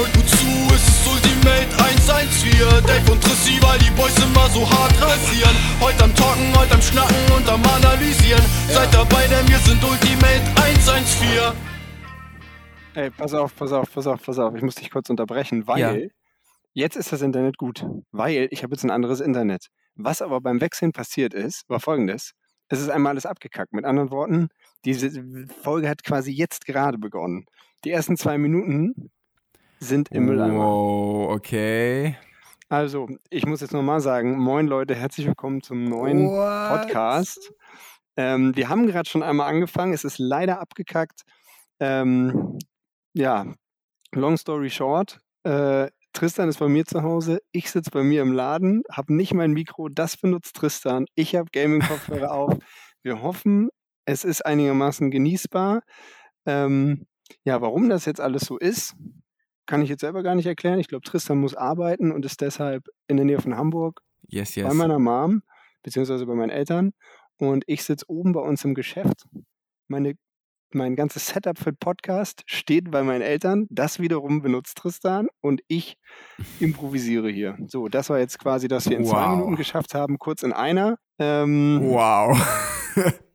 Hört gut zu, es ist Ultimate 114 Dave und Trissi, weil die Boys immer so hart rasieren Heute am Talken, heute am Schnacken und am Analysieren Seid dabei, denn wir sind Ultimate 114 Ey, pass auf, pass auf, pass auf, pass auf. Ich muss dich kurz unterbrechen, weil Ja. jetzt ist das Internet gut. Weil ich habe jetzt ein anderes Internet. Was aber beim Wechseln passiert ist, war folgendes. Es ist einmal alles abgekackt. Mit anderen Worten, diese Folge hat quasi jetzt gerade begonnen. Die ersten zwei Minuten sind im Mülleimer. Wow, okay. Also, ich muss jetzt nochmal sagen, moin Leute, herzlich willkommen zum neuen What? Podcast. Ähm, wir haben gerade schon einmal angefangen, es ist leider abgekackt. Ähm, ja, long story short, äh, Tristan ist bei mir zu Hause, ich sitze bei mir im Laden, habe nicht mein Mikro, das benutzt Tristan, ich habe Gaming-Kopfhörer auf. Wir hoffen, es ist einigermaßen genießbar. Ähm, ja, warum das jetzt alles so ist, kann ich jetzt selber gar nicht erklären. Ich glaube, Tristan muss arbeiten und ist deshalb in der Nähe von Hamburg Yes, bei yes. meiner Mom, beziehungsweise bei meinen Eltern. Und ich sitze oben bei uns im Geschäft. Meine, mein ganzes Setup für den Podcast steht bei meinen Eltern. Das wiederum benutzt Tristan und ich improvisiere hier. So, das war jetzt quasi, dass wir in zwei Wow. Minuten geschafft haben, kurz in einer. Ähm, Wow.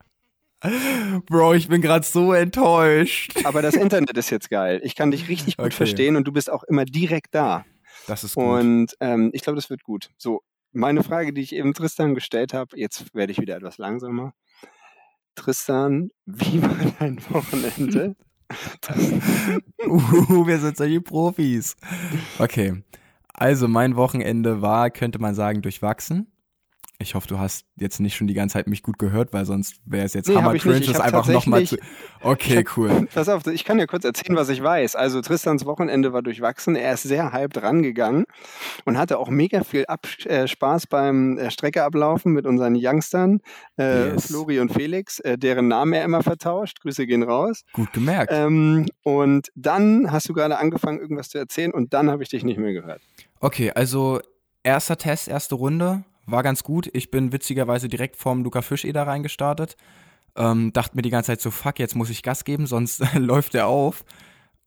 Bro, ich bin gerade so enttäuscht. Aber das Internet ist jetzt geil. Ich kann dich richtig gut Okay. verstehen und du bist auch immer direkt da. Das ist gut. Und ähm, ich glaube, das wird gut. So, meine Frage, die ich eben Tristan gestellt habe, jetzt werde ich wieder etwas langsamer. Tristan, wie war dein Wochenende? Uh, wir sind solche Profis. Okay. Also mein Wochenende war, könnte man sagen, durchwachsen. Ich hoffe, du hast jetzt nicht schon die ganze Zeit mich gut gehört, weil sonst wäre es jetzt Nee, hammer cringe, das einfach nochmal zu. Okay, cool. Pass auf, ich kann ja kurz erzählen, was ich weiß. Also Tristans Wochenende war durchwachsen. Er ist sehr hyped rangegangen und hatte auch mega viel Ab äh, Spaß beim äh, Strecke ablaufen mit unseren Youngstern, äh, Yes. Flori und Felix, äh, deren Namen er immer vertauscht. Grüße gehen raus. Gut gemerkt. Ähm, und dann hast du gerade angefangen, irgendwas zu erzählen und dann habe ich dich nicht mehr gehört. Okay, also erster Test, erste Runde, war ganz gut. Ich bin witzigerweise direkt vorm Luca Fischeder reingestartet. Ähm, dachte mir die ganze Zeit so, fuck, jetzt muss ich Gas geben, sonst läuft der auf.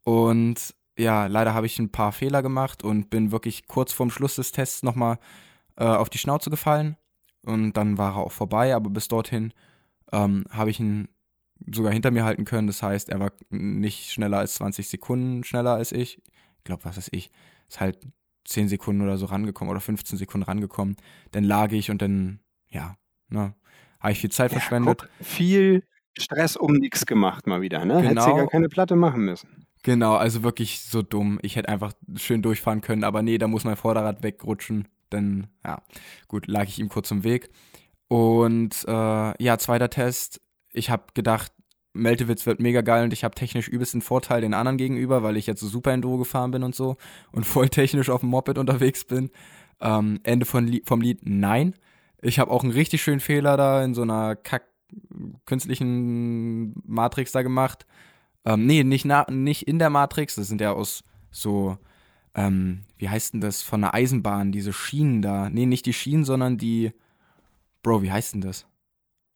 Und ja, leider habe ich ein paar Fehler gemacht und bin wirklich kurz vorm Schluss des Tests nochmal äh, auf die Schnauze gefallen. Und dann war er auch vorbei, aber bis dorthin ähm, habe ich ihn sogar hinter mir halten können. Das heißt, er war nicht schneller als 20 Sekunden schneller als ich. Ich glaube, was ist ich? Ist halt 10 Sekunden oder so rangekommen oder 15 Sekunden rangekommen. Dann lag ich und dann, ja, ne, habe ich viel Zeit verschwendet. Guck, viel Stress um nichts gemacht mal wieder, ne? Hättest ja Genau. gar keine Platte machen müssen. Genau, also wirklich so dumm. Ich hätte einfach schön durchfahren können, aber nee, da muss mein Vorderrad wegrutschen. Dann, ja, gut, lag ich ihm kurz im Weg. Und äh, ja, zweiter Test. Ich habe gedacht, Meltewitz wird mega geil und ich habe technisch übelsten Vorteil den anderen gegenüber, weil ich jetzt so super Enduro gefahren bin und so und voll technisch auf dem Moped unterwegs bin. Ähm, Ende von, Li- vom Lied, nein. Ich habe auch einen richtig schönen Fehler da in so einer kack künstlichen Matrix da gemacht. Ähm, nee, nicht, na, nicht in der Matrix, das sind ja aus so, ähm, wie heißt denn das, von der Eisenbahn, diese Schienen da. Nee, nicht die Schienen, sondern die, Bro, wie heißt denn das?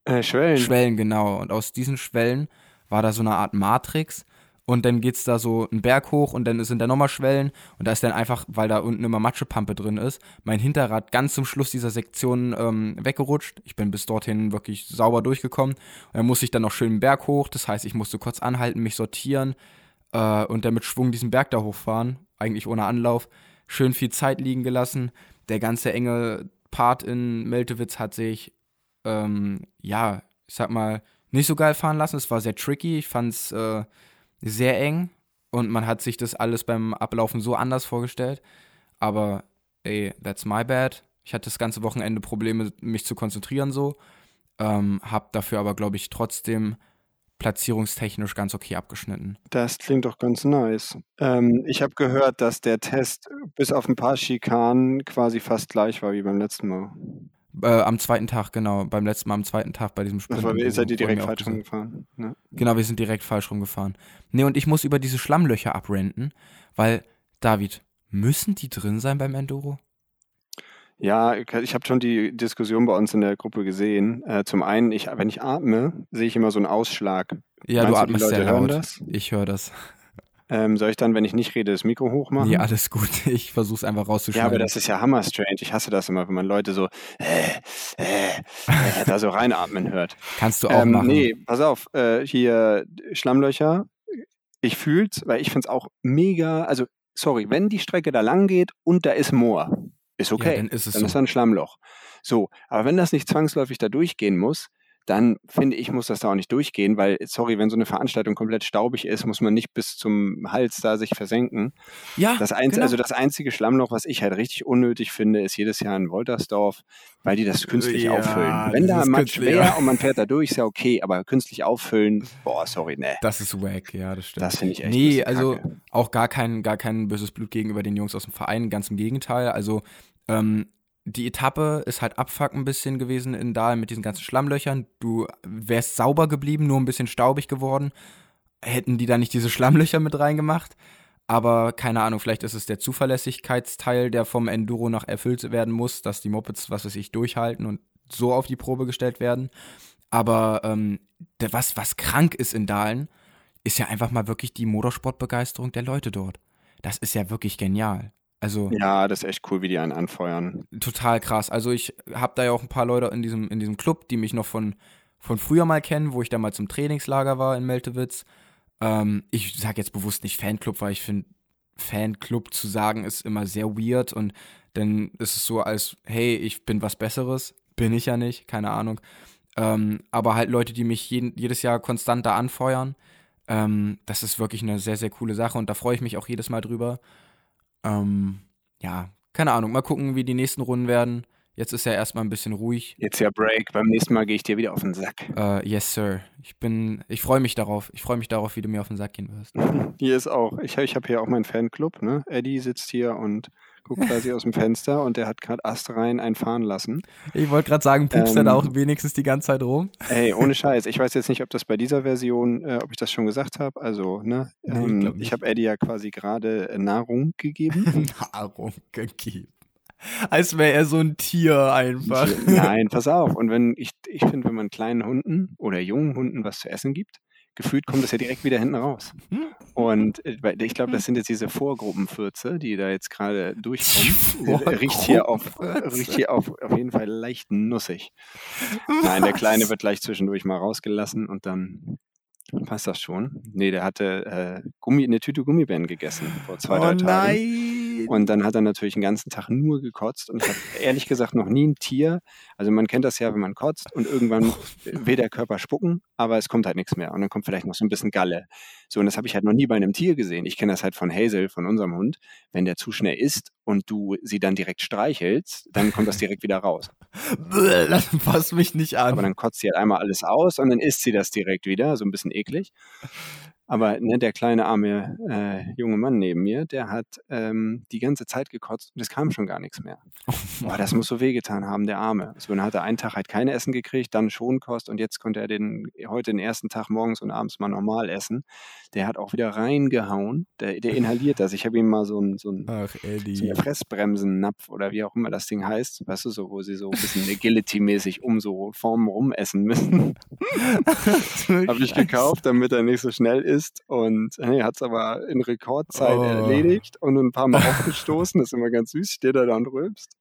Äh, Schwellen. Schwellen, genau. Und aus diesen Schwellen war da so eine Art Matrix. Und dann geht's da so einen Berg hoch und dann sind da nochmal Schwellen. Und da ist dann einfach, weil da unten immer Matschepampe drin ist, mein Hinterrad ganz zum Schluss dieser Sektion ähm, weggerutscht. Ich bin bis dorthin wirklich sauber durchgekommen. Und dann musste ich dann noch schön einen Berg hoch. Das heißt, ich musste kurz anhalten, mich sortieren äh, und dann mit Schwung diesen Berg da hochfahren. Eigentlich ohne Anlauf. Schön viel Zeit liegen gelassen. Der ganze enge Part in Meltewitz hat sich ähm, ja, ich sag mal, nicht so geil fahren lassen. Es war sehr tricky. Ich fand's äh, sehr eng und man hat sich das alles beim Ablaufen so anders vorgestellt. Aber ey, that's my bad. Ich hatte das ganze Wochenende Probleme, mich zu konzentrieren so. Ähm, hab dafür aber, glaube ich, trotzdem platzierungstechnisch ganz okay abgeschnitten. Das klingt doch ganz nice. Ähm, ich habe gehört, dass der Test bis auf ein paar Schikanen quasi fast gleich war wie beim letzten Mal. Äh, am zweiten Tag, genau, beim letzten Mal am zweiten Tag bei diesem Sprint. Das war, ihr seid ihr direkt falsch rumgefahren. Ne? Genau, wir sind direkt falsch rumgefahren. Nee, und ich muss über diese Schlammlöcher abrenten, weil, David, müssen die drin sein beim Enduro? Ja, ich habe schon die Diskussion bei uns in der Gruppe gesehen. Äh, zum einen, ich, wenn ich atme, sehe ich immer so einen Ausschlag. Ja, Meinst du du, die atmest Leute sehr hören laut. das? Ich höre das. Ähm, soll ich dann, wenn ich nicht rede, das Mikro hochmachen? Nee, alles gut. Ich versuch's einfach Ja, rauszuschneiden. aber das ist ja hammer strange. Ich hasse das immer, wenn man Leute so äh, äh, äh, da so reinatmen hört. Kannst du auch Ähm, machen. nee, pass auf, äh, hier Schlammlöcher. Ich fühl's, weil ich find's auch mega. Also, sorry, wenn die Strecke da lang geht und da ist Moor, ist okay. Ja, dann ist es dann so. ist da ein Schlammloch. So, aber wenn das nicht zwangsläufig da durchgehen muss, dann finde ich, muss das da auch nicht durchgehen, weil, sorry, wenn so eine Veranstaltung komplett staubig ist, muss man nicht bis zum Hals da sich versenken. ja, Das einz genau. Also das einzige Schlammloch, was ich halt richtig unnötig finde, ist jedes Jahr in Woltersdorf, weil die das künstlich Ja, auffüllen. Wenn da Matsch wäre und man fährt da durch, ist ja okay, aber künstlich auffüllen, boah, sorry, ne. Das ist wack, ja, das stimmt. Das finde ich echt Nee, also kacke. auch gar kein, gar kein böses Blut gegenüber den Jungs aus dem Verein, ganz im Gegenteil. Also ähm, die Etappe ist halt abfuck ein bisschen gewesen in Dahl mit diesen ganzen Schlammlöchern. Du wärst sauber geblieben, nur ein bisschen staubig geworden. Hätten die da nicht diese Schlammlöcher mit reingemacht. Aber keine Ahnung, vielleicht ist es der Zuverlässigkeitsteil, der vom Enduro noch erfüllt werden muss, dass die Mopeds, was weiß ich, durchhalten und so auf die Probe gestellt werden. Aber ähm, was, was krank ist in Dahlen, ist ja einfach mal wirklich die Motorsportbegeisterung der Leute dort. Das ist ja wirklich genial. Also Ja, das ist echt cool, wie die einen anfeuern. total krass. Also ich habe da ja auch ein paar Leute in diesem, in diesem Club, die mich noch von, von früher mal kennen, wo ich da mal zum Trainingslager war in Meltewitz. Ähm, ich sage jetzt bewusst nicht Fanclub, weil ich finde, Fanclub zu sagen ist immer sehr weird und dann ist es so als, hey, ich bin was Besseres. Bin ich ja nicht, keine Ahnung. Ähm, aber halt Leute, die mich jeden, jedes Jahr konstant da anfeuern. Ähm, das ist wirklich eine sehr, sehr coole Sache und da freue ich mich auch jedes Mal drüber. Ähm, ja, keine Ahnung. Mal gucken, wie die nächsten Runden werden. Jetzt ist ja erstmal ein bisschen ruhig. Jetzt ja Break, beim nächsten Mal gehe ich dir wieder auf den Sack. Äh, yes, Sir. Ich bin, ich freue mich darauf. Ich freue mich darauf, wie du mir auf den Sack gehen wirst. Hier ist auch, ich, ich habe hier auch meinen Fanclub, ne? Eddie sitzt hier und guckt quasi aus dem Fenster und der hat gerade astrein einen fahren lassen. Ich wollte gerade sagen, pupst er Ähm, da auch wenigstens die ganze Zeit rum? Ey, ohne Scheiß. Ich weiß jetzt nicht, ob das bei dieser Version, äh, ob ich das schon gesagt habe. Also, ne? Nee, ich ähm, ich habe Eddie ja quasi gerade äh, Nahrung gegeben. Nahrung gegeben. Als wäre er so ein Tier einfach. Nein, pass auf. Und wenn ich, ich finde, wenn man kleinen Hunden oder jungen Hunden was zu essen gibt, gefühlt kommt das ja direkt wieder hinten raus. Und äh, ich glaube, das sind jetzt diese Vorgruppenfürze, die da jetzt gerade durchkommen. Riecht hier, auf, riecht hier auf, auf jeden Fall leicht nussig. Nein, der Kleine wird gleich zwischendurch mal rausgelassen und dann passt das schon. Nee, der hatte äh, Gummi, eine Tüte Gummibären gegessen vor zwei, drei Oh Tagen. nein. Und dann hat er natürlich den ganzen Tag nur gekotzt. Und ich habe ehrlich gesagt noch nie ein Tier. Also man kennt das ja, wenn man kotzt und irgendwann will der Körper spucken, aber es kommt halt nichts mehr. Und dann kommt vielleicht noch so ein bisschen Galle. So, und das habe ich halt noch nie bei einem Tier gesehen. Ich kenne das halt von Hazel, von unserem Hund. Wenn der zu schnell isst und du sie dann direkt streichelst, dann kommt das direkt wieder raus. Das fasst mich nicht an. Aber dann kotzt sie halt einmal alles aus und dann isst sie das direkt wieder, so ein bisschen eklig. Aber ne, der kleine arme äh, junge Mann neben mir, der hat ähm, die ganze Zeit gekotzt und es kam schon gar nichts mehr. Boah, das muss so wehgetan haben, der Arme. So, dann hat er einen Tag halt kein Essen gekriegt, dann schon Kost und jetzt konnte er den heute den ersten Tag morgens und abends mal normal essen. Der hat auch wieder reingehauen. Der, der inhaliert das. Ich habe ihm mal so ein, so ein Ach, so eine Fressbremsennapf oder wie auch immer das Ding heißt, weißt du, so, wo sie so ein bisschen Agility-mäßig um so Formen rumessen müssen. Habe ich gekauft, damit er nicht so schnell ist und hey, hat es aber in Rekordzeit Oh. erledigt und ein paar Mal aufgestoßen. Das ist immer ganz süß, steht er da und rülpst.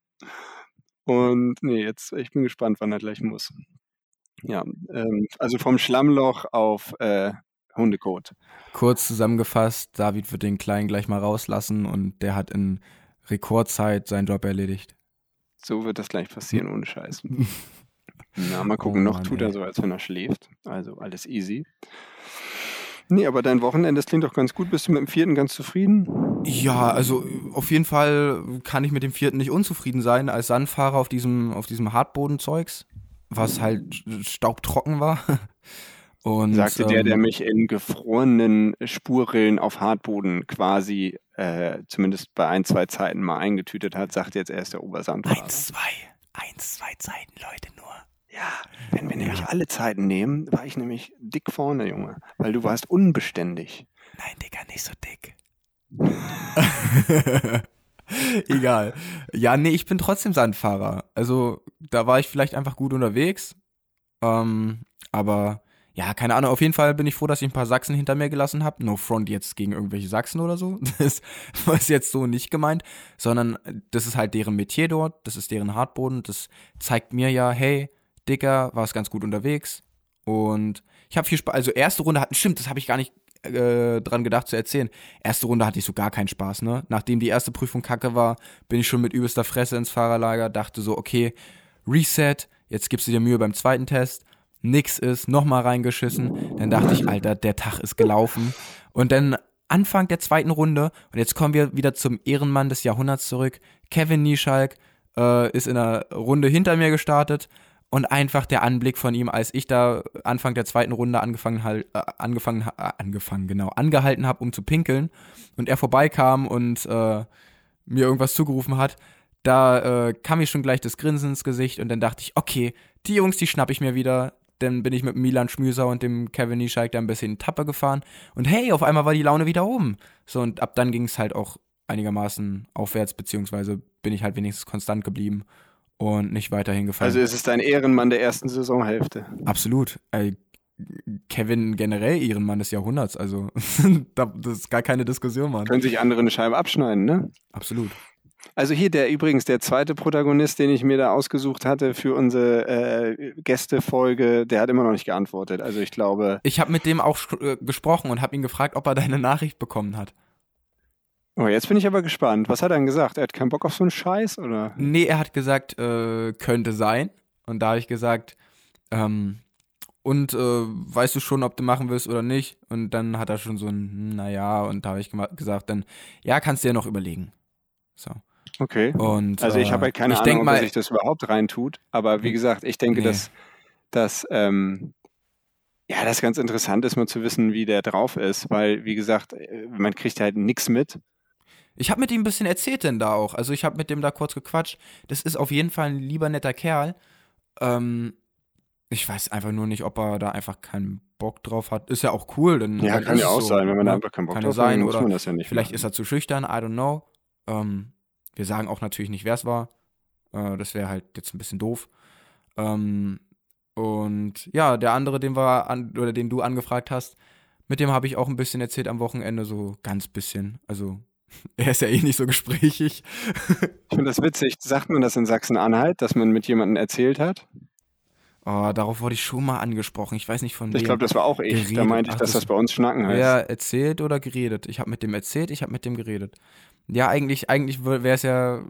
Und nee, jetzt, ich bin gespannt, wann er gleich muss. Ja, ähm, also vom Schlammloch auf äh, Hundekot. Kurz zusammengefasst, David wird den Kleinen gleich mal rauslassen und der hat in Rekordzeit seinen Job erledigt. So wird das gleich passieren, ohne Scheiß. Na, mal gucken, Oh noch Mann, tut ey. er so, als wenn er schläft. Also alles easy. Nee, aber dein Wochenende, das klingt doch ganz gut. Bist du mit dem vierten ganz zufrieden? Ja, also auf jeden Fall kann ich mit dem vierten nicht unzufrieden sein als Sandfahrer auf diesem, auf diesem Hartbodenzeugs, was halt staubtrocken war. Und, Sagte der, der ähm, mich in gefrorenen Spurrillen auf Hartboden quasi äh, zumindest bei ein, zwei Zeiten mal eingetütet hat, sagt jetzt, er ist der Obersandfahrer. Eins, zwei, eins, zwei Zeiten, Leute, nur. Ja, wenn wir nämlich alle Zeiten nehmen, war ich nämlich dick vorne, Junge. Weil du warst unbeständig. Nein, Digga, nicht so dick. Egal. Ja, nee, ich bin trotzdem Sandfahrer. Also, da war ich vielleicht einfach gut unterwegs. Ähm, aber ja, keine Ahnung, auf jeden Fall bin ich froh, dass ich ein paar Sachsen hinter mir gelassen habe. No front jetzt gegen irgendwelche Sachsen oder so. Das war jetzt so nicht gemeint, sondern das ist halt deren Metier dort, das ist deren Hartboden. Das zeigt mir ja, hey, Dicker, war es ganz gut unterwegs. Und ich habe viel Spaß. Also erste Runde hatten, stimmt, das habe ich gar nicht äh, dran gedacht zu erzählen. Erste Runde hatte ich so gar keinen Spaß, ne? Nachdem die erste Prüfung kacke war, bin ich schon mit übelster Fresse ins Fahrerlager, dachte so, okay, Reset, jetzt gibst du dir Mühe beim zweiten Test nix ist, nochmal reingeschissen. Dann dachte ich, Alter, der Tag ist gelaufen. Und dann Anfang der zweiten Runde, und jetzt kommen wir wieder zum Ehrenmann des Jahrhunderts zurück. Kevin Nieschalk äh, ist in einer Runde hinter mir gestartet und einfach der Anblick von ihm, als ich da Anfang der zweiten Runde angefangen halt äh, angefangen angefangen genau angehalten habe, um zu pinkeln und er vorbeikam und äh, mir irgendwas zugerufen hat, da äh, kam mir schon gleich das Grinsen ins Gesicht und dann dachte ich, okay, die Jungs, die schnapp ich mir wieder, dann bin ich mit Milan Schmüser und dem Kevin Nieschalk da ein bisschen Tapper gefahren. Und hey, auf einmal war die Laune wieder oben. So, und ab dann ging es halt auch einigermaßen aufwärts, beziehungsweise bin ich halt wenigstens konstant geblieben und nicht weiterhin gefallen. Also ist es dein Ehrenmann der ersten Saisonhälfte? Absolut. Ey, Kevin generell Ehrenmann des Jahrhunderts. Also, das ist gar keine Diskussion, Mann. Können sich andere eine Scheibe abschneiden, ne? Absolut. Also hier der übrigens der zweite Protagonist, den ich mir da ausgesucht hatte für unsere äh, Gästefolge, der hat immer noch nicht geantwortet. Also ich glaube. Ich habe mit dem auch äh, gesprochen und habe ihn gefragt, ob er deine Nachricht bekommen hat. Oh, jetzt bin ich aber gespannt. Was hat er denn gesagt? Er hat keinen Bock auf so einen Scheiß, oder? Nee, er hat gesagt, äh, könnte sein. Und da habe ich gesagt, ähm, und äh, weißt du schon, ob du machen willst oder nicht? Und dann hat er schon so ein, hm, naja, und da habe ich gesagt, dann, ja, kannst du dir noch überlegen. So. Okay. Und, also ich habe halt keine ich Ahnung, ob mal, sich das überhaupt reintut. Aber wie gesagt, ich denke, Nee. dass, dass ähm, ja, das ganz interessant ist, mal zu wissen, wie der drauf ist, weil, wie gesagt, äh, man kriegt halt nichts mit. Ich habe mit ihm ein bisschen erzählt denn da auch. Also ich habe mit dem da kurz gequatscht. Das ist auf jeden Fall ein lieber netter Kerl. Ähm, ich weiß einfach nur nicht, ob er da einfach keinen Bock drauf hat. Ist ja auch cool. Dann, Ja, kann ja auch so, sein, wenn man da ne? einfach keinen Bock Kann drauf hat, muss oder man das ja nicht Vielleicht machen. ist er zu schüchtern, I don't know. Ähm, wir sagen auch natürlich nicht, wer es war. Äh, das wäre halt jetzt ein bisschen doof. Ähm, und ja, der andere, den wir an, oder den du angefragt hast, mit dem habe ich auch ein bisschen erzählt am Wochenende, so ganz bisschen. Also er ist ja eh nicht so gesprächig. Ich finde das witzig. Sagt man das in Sachsen-Anhalt, dass man mit jemandem erzählt hat? Oh, darauf wurde ich schon mal angesprochen. Ich weiß nicht von wem. Ich glaube, das war auch ich. Da Geredet. meinte ich, Ach, dass das- das bei uns Schnacken heißt. Wer erzählt oder geredet? Ich habe mit dem erzählt, ich habe mit dem geredet. Ja, eigentlich, eigentlich wäre es ja,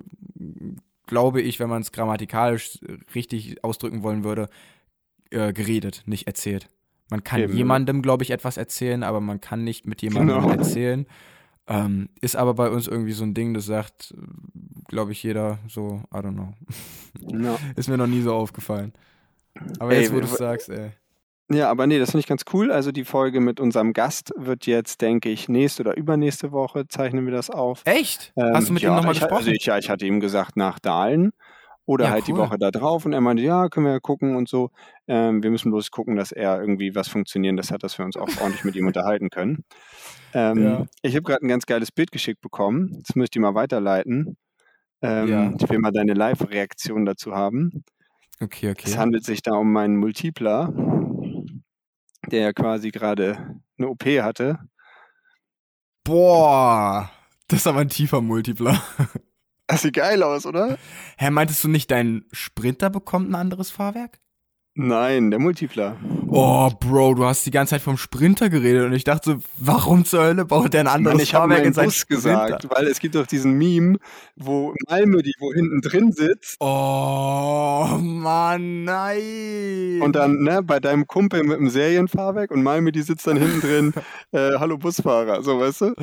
glaube ich, wenn man es grammatikalisch richtig ausdrücken wollen würde, äh, geredet, nicht erzählt. Man kann Eben. jemandem, glaube ich, etwas erzählen, aber man kann nicht mit jemandem Genau. erzählen. Ähm, ist aber bei uns irgendwie so ein Ding, das sagt, glaube ich, jeder so, I don't know. Ja. Ist mir noch nie so aufgefallen. Aber Ey, jetzt, wo du es sagst, ey. Ja, aber nee, das finde ich ganz cool. Also die Folge mit unserem Gast wird jetzt, denke ich, nächste oder übernächste Woche zeichnen wir das auf. Echt? Ähm, Hast du mit ja, dem nochmal gesprochen? Also ich, ja, ich hatte ihm gesagt nach Dahlen oder Ja, halt die cool. Woche da drauf und er meinte, ja, können wir ja gucken und so. Ähm, wir müssen bloß gucken, dass er irgendwie was funktionieren das hat, dass wir uns auch ordentlich mit ihm unterhalten können. Ähm, Ja. Ich habe gerade ein ganz geiles Bild geschickt bekommen. Das müsste ich mal weiterleiten. Ähm, Ja. Ich will mal deine Live-Reaktion dazu haben. okay, Es okay. handelt sich da um meinen Multipler, der ja quasi gerade eine OP hatte. Boah, das ist aber ein tiefer Multipler. Das sieht geil aus, oder? Hä, meintest du nicht, dein Sprinter bekommt ein anderes Fahrwerk? Nein, der Multipler. Oh, Bro, du hast die ganze Zeit vom Sprinter geredet und ich dachte so, warum zur Hölle baut der ein anderes Mann, ich habe Fahrwerk in seinen Bus Sprinter? gesagt, weil es gibt doch diesen Meme, wo Malmö, die wo hinten drin sitzt Oh, Mann, nein. und dann ne, bei deinem Kumpel mit dem Serienfahrwerk und Malmö, die sitzt dann hinten drin, äh, hallo Busfahrer, so weißt du? Ne,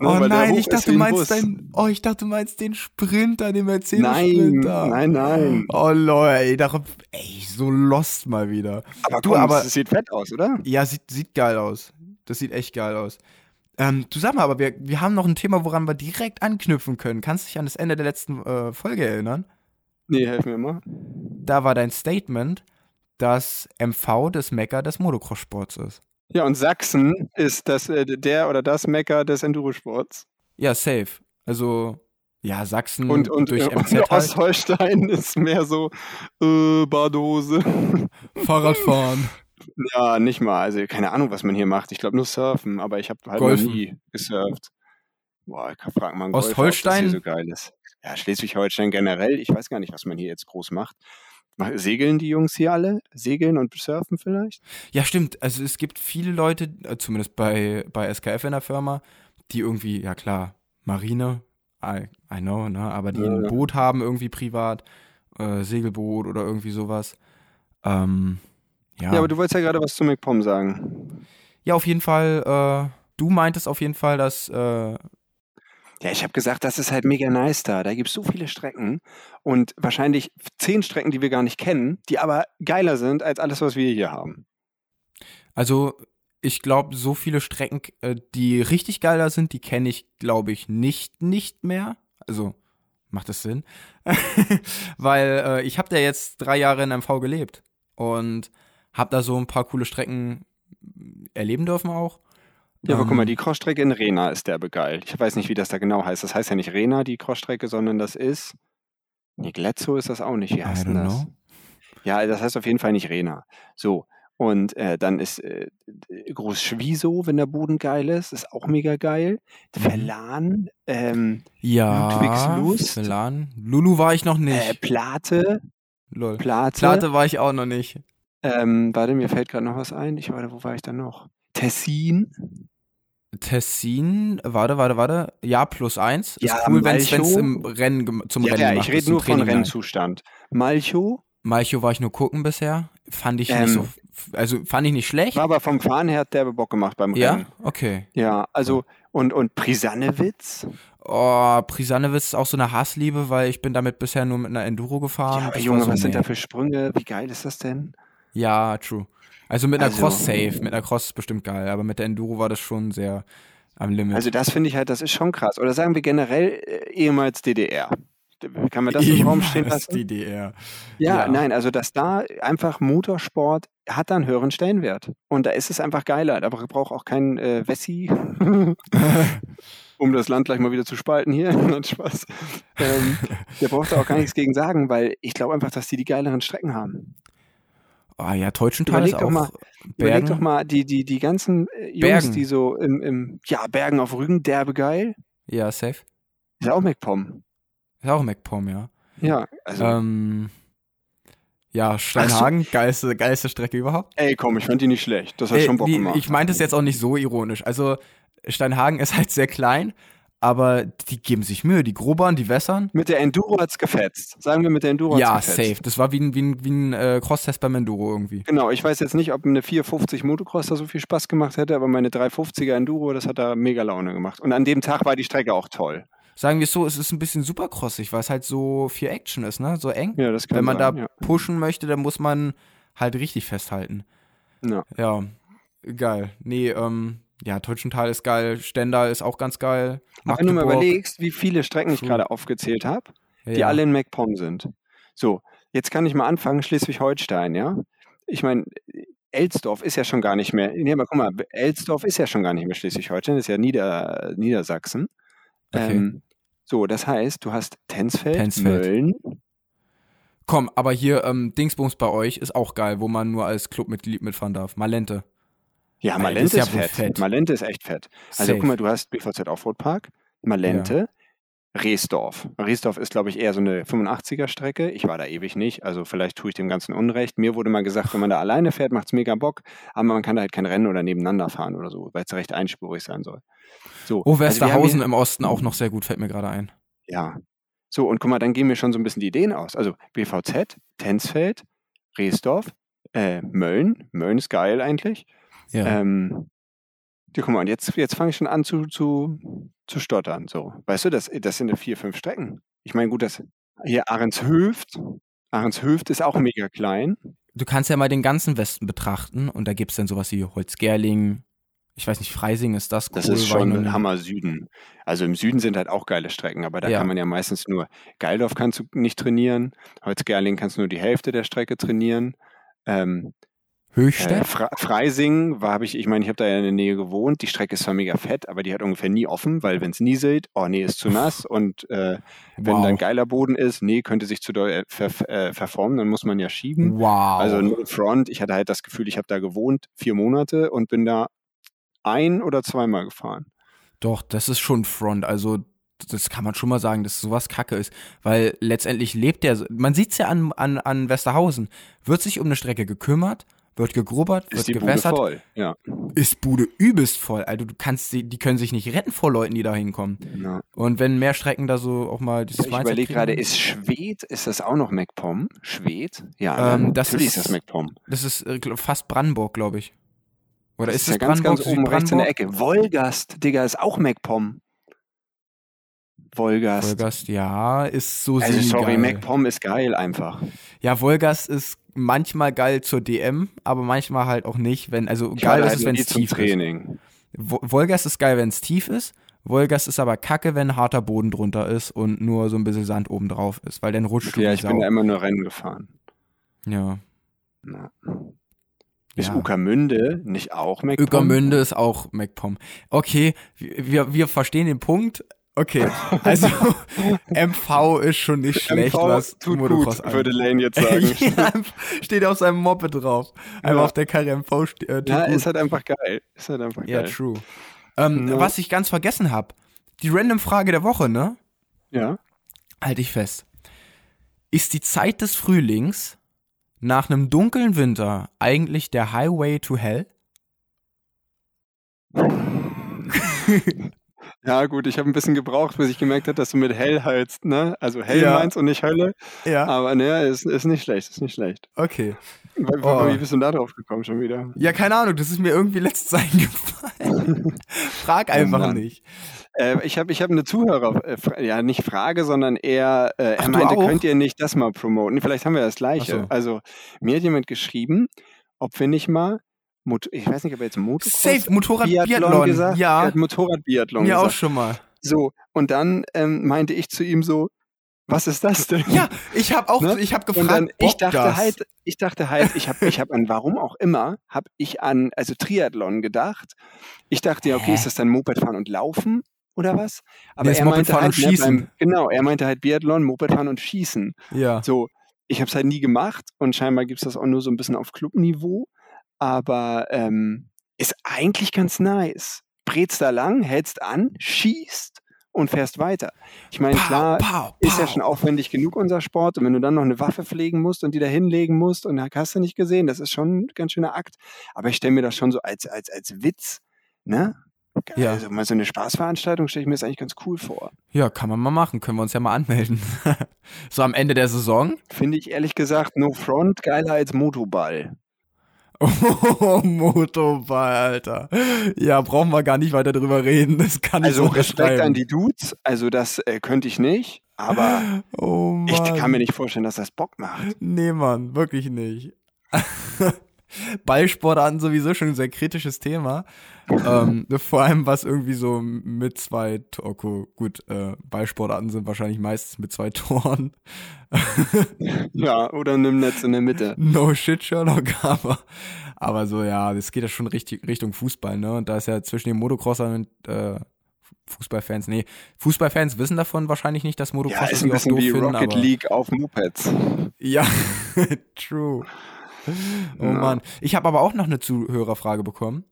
Oh nein, ich dachte, du ein meinst dein, oh, ich dachte, du meinst den Sprinter, den Nein, Mercedes-Sprinter. nein, nein. Oh Leute, ey, darauf, ey, so lost mal wieder. Aber Du, komm, aber- das sieht fett aus, oder? Ja, sieht, sieht geil aus. Das sieht echt geil aus. Ähm, du sag mal, aber wir, wir haben noch ein Thema, woran wir direkt anknüpfen können. Kannst du dich an das Ende der letzten äh, Folge erinnern? Nee, helf mir mal. Da war dein Statement, dass MV das Mecker des Motocross-Sports ist. Ja, und Sachsen ist das, äh, der oder das Mecker des Endurosports. Ja, safe. Also, ja, Sachsen Und, und, durch äh, MZ und halt. Ostholstein ist mehr so äh, Badehose. Fahrradfahren. Ja, nicht mal. Also keine Ahnung, was man hier macht. Ich glaube nur surfen, aber ich habe halt Golfen. noch nie gesurft. Boah, ich frag mal einen Golfer, ob das Ostholstein? hier so geil ist. Ja, Schleswig-Holstein generell. Ich weiß gar nicht, was man hier jetzt groß macht. Mach- Segeln die Jungs hier alle? Segeln und surfen vielleicht? Ja, stimmt. Also es gibt viele Leute, äh, zumindest bei, bei SKF in der Firma, die irgendwie, ja klar, Marine, I, I know, ne, aber die ein Ja. Boot haben irgendwie privat, äh, Segelboot oder irgendwie sowas. Ähm, ja. Ja, aber du wolltest ja gerade was zu McPom sagen. ja, auf jeden Fall, äh, du meintest auf jeden Fall, dass, äh, Ja, ich habe gesagt, das ist halt mega nice da. Da gibt es so viele Strecken und wahrscheinlich zehn Strecken, die wir gar nicht kennen, die aber geiler sind als alles, was wir hier haben. also ich glaube, so viele Strecken, äh, die richtig geiler sind, die kenne ich, glaube ich, nicht, nicht mehr. Also, macht das Sinn? Weil äh, ich habe da jetzt drei Jahre in MV gelebt und habe da so ein paar coole Strecken erleben dürfen auch. Ja, aber guck mal, Ähm, die Crossstrecke in Rena ist derbe geil. Ich weiß nicht, wie das da genau heißt. Das heißt ja nicht Rena, die Crossstrecke, sondern das ist. Nee, Gletzo ist das auch nicht. Wie heißt denn das? know. Ja, das heißt auf jeden Fall nicht Rena. So. Und äh, dann ist äh, Groß Schwiesow, wenn der Boden geil ist, ist auch mega geil. Mhm. Verlan, ähm, Ja, Ludwigslust. Milan. Lulu war ich noch nicht. äh, Plate, Lol. Plate. Plate war ich auch noch nicht. Ähm, warte, mir fällt gerade noch was ein. Ich warte, wo war ich dann noch? Tessin. Tessin, warte, warte, warte. Ja, plus eins. Ist Ja, cool, wenn es im Rennen zum Ja, Rennen ja, gemacht ich ist, rede nur von Training halt. Rennzustand. Malchow Malchow war ich nur gucken bisher. Fand ich Ähm, nicht so. Also fand ich nicht schlecht. war aber vom Fahren her hat der Bock gemacht beim Ja, Rennen. okay. Ja, also und, und Prisanewitz. Oh, Prisanewitz ist auch so eine Hassliebe, weil ich bin damit bisher nur mit einer Enduro gefahren. Ja, Junge, so, was sind nee. da für Sprünge? Wie geil ist das denn? Ja, true. Also mit einer Also- Cross safe, mit einer Cross ist bestimmt geil, aber mit der Enduro war das schon sehr am Limit. Also das finde ich halt, das ist schon krass. Oder sagen wir generell äh, ehemals DDR. Kann man das im Raum stehen lassen? DDR. Ja, Ja. nein, also dass da einfach Motorsport hat da einen höheren Stellenwert. Und da ist es einfach geiler. Da braucht auch kein äh, Wessi, um das Land gleich mal wieder zu spalten hier. Nein, Spaß. Ähm, der braucht da auch gar nichts gegen sagen, weil ich glaube einfach, dass die die geileren Strecken haben. Ah ja, Teutschenthal ist Überleg doch auch mal, Überleg Bergen. doch mal, die, die, die ganzen äh, Jungs, Bergen. die so im, im, ja, Bergen auf Rügen, derbe geil. Ja, safe. Ist auch MacPom. Ist auch MacPom, ja. Ja, also, Ähm, ja, Steinhagen, geilste, geilste Strecke überhaupt. ey, komm, ich fand die nicht schlecht. Das hat Ey, schon Bock die, gemacht. ich meinte es jetzt auch nicht so ironisch. Also, Steinhagen ist halt sehr klein, aber die geben sich Mühe. Die grobern, die wässern. Mit der Enduro hat's gefetzt. Sagen wir, mit der Enduro Ja, hat's gefetzt. safe. Das war wie ein, wie ein, wie ein äh, Crosstest beim Enduro irgendwie. Genau, ich weiß jetzt nicht, ob eine 450 Motocross da so viel Spaß gemacht hätte, aber meine 350er Enduro, das hat da mega Laune gemacht. Und an dem Tag war die Strecke auch toll. Sagen wir es so, es ist ein bisschen supercrossig, weil es halt so viel Action ist, ne? So eng. Ja, das kann Wenn man sein, da ja. pushen möchte, dann muss man halt richtig festhalten. Ja. Ja, geil. Nee, ähm, ja, Teutschenthal ist geil, Stendal ist auch ganz geil. Aber wenn du mal überlegst, wie viele Strecken ich Puh. gerade aufgezählt habe, die ja. alle in MacPom sind. So, jetzt kann ich mal anfangen, Schleswig-Holstein, ja? Ich meine, Elsdorf ist ja schon gar nicht mehr, nee, aber guck mal, Elsdorf ist ja schon gar nicht mehr Schleswig-Holstein, ist ja Nieder, Niedersachsen. Okay. Ähm, so, das heißt, du hast Tensfeld, Tensfeld. Mölln, Komm, aber hier, ähm, Dingsbums bei euch ist auch geil, wo man nur als Clubmitglied mitfahren darf. Malente. Ja, Ey, Malente das ist ja ist wohl fett. fett. Malente ist echt fett. Also Safe. guck mal, du hast BVZ Offroad Park, Malente, Reesdorf. Reesdorf ist, glaube ich, eher so eine 85er-Strecke. Ich war da ewig nicht, also vielleicht tue ich dem Ganzen Unrecht. Mir wurde mal gesagt, wenn man da alleine fährt, macht es mega Bock, aber man kann da halt kein Rennen oder nebeneinander fahren oder so, weil es recht einspurig sein soll. So, Oh, also Westerhausen hier- im Osten auch noch sehr gut, fällt mir gerade ein. Ja. So, und guck mal, dann gehen mir schon so ein bisschen die Ideen aus. Also BVZ, Tensfeld, Reesdorf, äh, Mölln. Mölln ist geil eigentlich. Ja. Ähm, ja, guck mal, und jetzt, jetzt fange ich schon an zu, zu, zu stottern. So. Weißt du, das, das sind ja vier, fünf Strecken. Ich meine, gut, das hier Ahrens-Höft. Ahrens-Höft ist auch mega klein. du kannst ja mal den ganzen Westen betrachten und da gibt es dann sowas wie Holzgerling. Ich weiß nicht, Freising ist das cool. Das ist schon ein. Hammer Süden. Also im Süden sind halt auch geile Strecken, aber da Ja. kann man ja meistens nur, Geildorf kannst du nicht trainieren, Holzgerling kannst du nur die Hälfte der Strecke trainieren. Ähm, Höchstadt? Äh, Fre Freising war, habe ich, ich meine, ich habe da ja in der Nähe gewohnt. Die Strecke ist zwar mega fett, aber die hat ungefähr nie offen, weil wenn es nieselt, oh nee, ist zu nass. Und äh, wenn Wow. dann geiler Boden ist, nee, könnte sich zu doll äh, ver äh, verformen, dann muss man ja schieben. Wow. Also no front, ich hatte halt das Gefühl, ich habe da gewohnt, vier Monate und bin da ein oder zweimal gefahren. Doch, das ist schon Front. Also, das kann man schon mal sagen, dass sowas Kacke ist. Weil letztendlich lebt der, man sieht's ja an, an, an Westerhausen, wird sich um eine Strecke gekümmert, wird gegrubbert, wird Ist Bude gewässert, voll. Ja. ist Bude übelst voll. Also du kannst sie, die können sich nicht retten vor Leuten, die da hinkommen. ja. Und wenn mehr Strecken da so auch mal dieses Ich überlege gerade, ist Schwed, ist das auch noch MacPom? Schwed? Ja, Ähm, das natürlich ist ist- das MacPom. Das ist äh, fast Brandenburg, glaube ich. Oder Das ist ja es ganz, Brandenburg, ganz oben rechts in der? Ecke. Wolgast, Digga, ist auch MacPom. Wolgast. Wolgast, ja, ist so Also sorry. MacPom ist geil einfach. Ja, Wolgast ist manchmal geil zur DM, aber manchmal halt auch nicht, wenn, also Ich geil ist es, wenn es tief ist. Training. Wo- Wolgast ist geil, wenn es tief ist. Wolgast ist aber kacke, wenn harter Boden drunter ist und nur so ein bisschen Sand oben drauf ist, weil dann rutscht du Ja, ich bin da immer nur Rennen gefahren. ja. Ja. Ist Ja. Uckermünde nicht auch MacPom? Ueckermünde ist auch MacPom. Okay, wir, wir verstehen den Punkt. Okay, also MV ist schon nicht schlecht, MV was tut Motocross gut, würde Lane jetzt sagen. ja, steht auf seinem Moped drauf. Einfach Ja. auf der Karre MV steht. Äh, ja, gut. ist halt einfach geil. Ist halt einfach ja, geil. true. Ähm, Ja. Was ich ganz vergessen habe, die random Frage der Woche, ne? Ja. Halte ich fest. Ist die Zeit des Frühlings nach einem dunklen Winter eigentlich der Highway to Hell? Ja, gut, ich habe ein bisschen gebraucht, bis ich gemerkt habe, dass du mit hell heizt, ne? Also hell Ja. meinst und nicht Hölle. Ja. Aber ne, ist, ist nicht schlecht, ist nicht schlecht. Okay. Wie, Oh. wie bist du denn da drauf gekommen schon wieder? Ja, keine Ahnung, das ist mir irgendwie letztens eingefallen. Frag einfach Oh nicht. Äh, ich habe ich hab eine Zuhörer, äh, ja nicht Frage, sondern eher, äh, Ach, er meinte, könnt ihr nicht das mal promoten? Vielleicht haben wir das Gleiche. So. Also mir hat jemand geschrieben, ob wir nicht mal, Mot ich weiß nicht, ob er jetzt Motocross Safe, Motorrad Biathlon Biathlon. gesagt? Ja, Motorrad-Biathlon mir auch schon mal. So, und dann ähm, meinte ich zu ihm so, was ist das denn? Ja, ich habe auch, Ne? ich habe gefragt, dann, ich dachte das? halt, ich dachte halt, ich habe ich hab an warum auch immer, habe ich an, also Triathlon gedacht. Ich dachte ja, okay, Hä? ist das dann Mopedfahren und Laufen oder was? Aber Nee, er meinte halt, und ne, beim, genau, er meinte halt Biathlon, Mopedfahren und Schießen. Ja. So, ich habe es halt nie gemacht und scheinbar gibt es das auch nur so ein bisschen auf Clubniveau. Aber ähm, ist eigentlich ganz nice. Brätst da lang, hältst an, schießt und fährst weiter. Ich meine, Pow, klar, pow, ist ja pow. schon aufwendig genug unser Sport und wenn du dann noch eine Waffe pflegen musst und die da hinlegen musst und hast du nicht gesehen, das ist schon ein ganz schöner Akt. Aber ich stelle mir das schon so als, als, als Witz, ne? Ja. Also mal so eine Spaßveranstaltung stelle ich mir das eigentlich ganz cool vor. Ja, kann man mal machen, können wir uns ja mal anmelden. so am Ende der Saison. Finde ich ehrlich gesagt No Front geiler als Motoball. Oh, Motoball, Alter. Ja, brauchen wir gar nicht weiter drüber reden. Das kann ich Also so Respekt an die Dudes, also das äh, könnte ich nicht, aber Oh ich kann mir nicht vorstellen, dass das Bock macht. Nee, Mann, wirklich nicht. Ballsportarten sowieso schon ein sehr kritisches Thema. Ähm, vor allem was irgendwie so mit zwei, okay, gut, äh, Ballsportarten sind wahrscheinlich meistens mit zwei Toren. Ja, oder nimm Netz in der Mitte. No shit, Sherlock, aber, aber so, ja, das geht ja schon richtig Richtung Fußball, ne? Und da ist ja zwischen den Motocrossern und äh, Fußballfans, nee, Fußballfans wissen davon wahrscheinlich nicht, dass Motocross Ja, ist ein bisschen wie finden, Rocket aber, League auf Mopeds. Ja, true. Oh Ja. Mann. Ich habe aber auch noch eine Zuhörerfrage bekommen.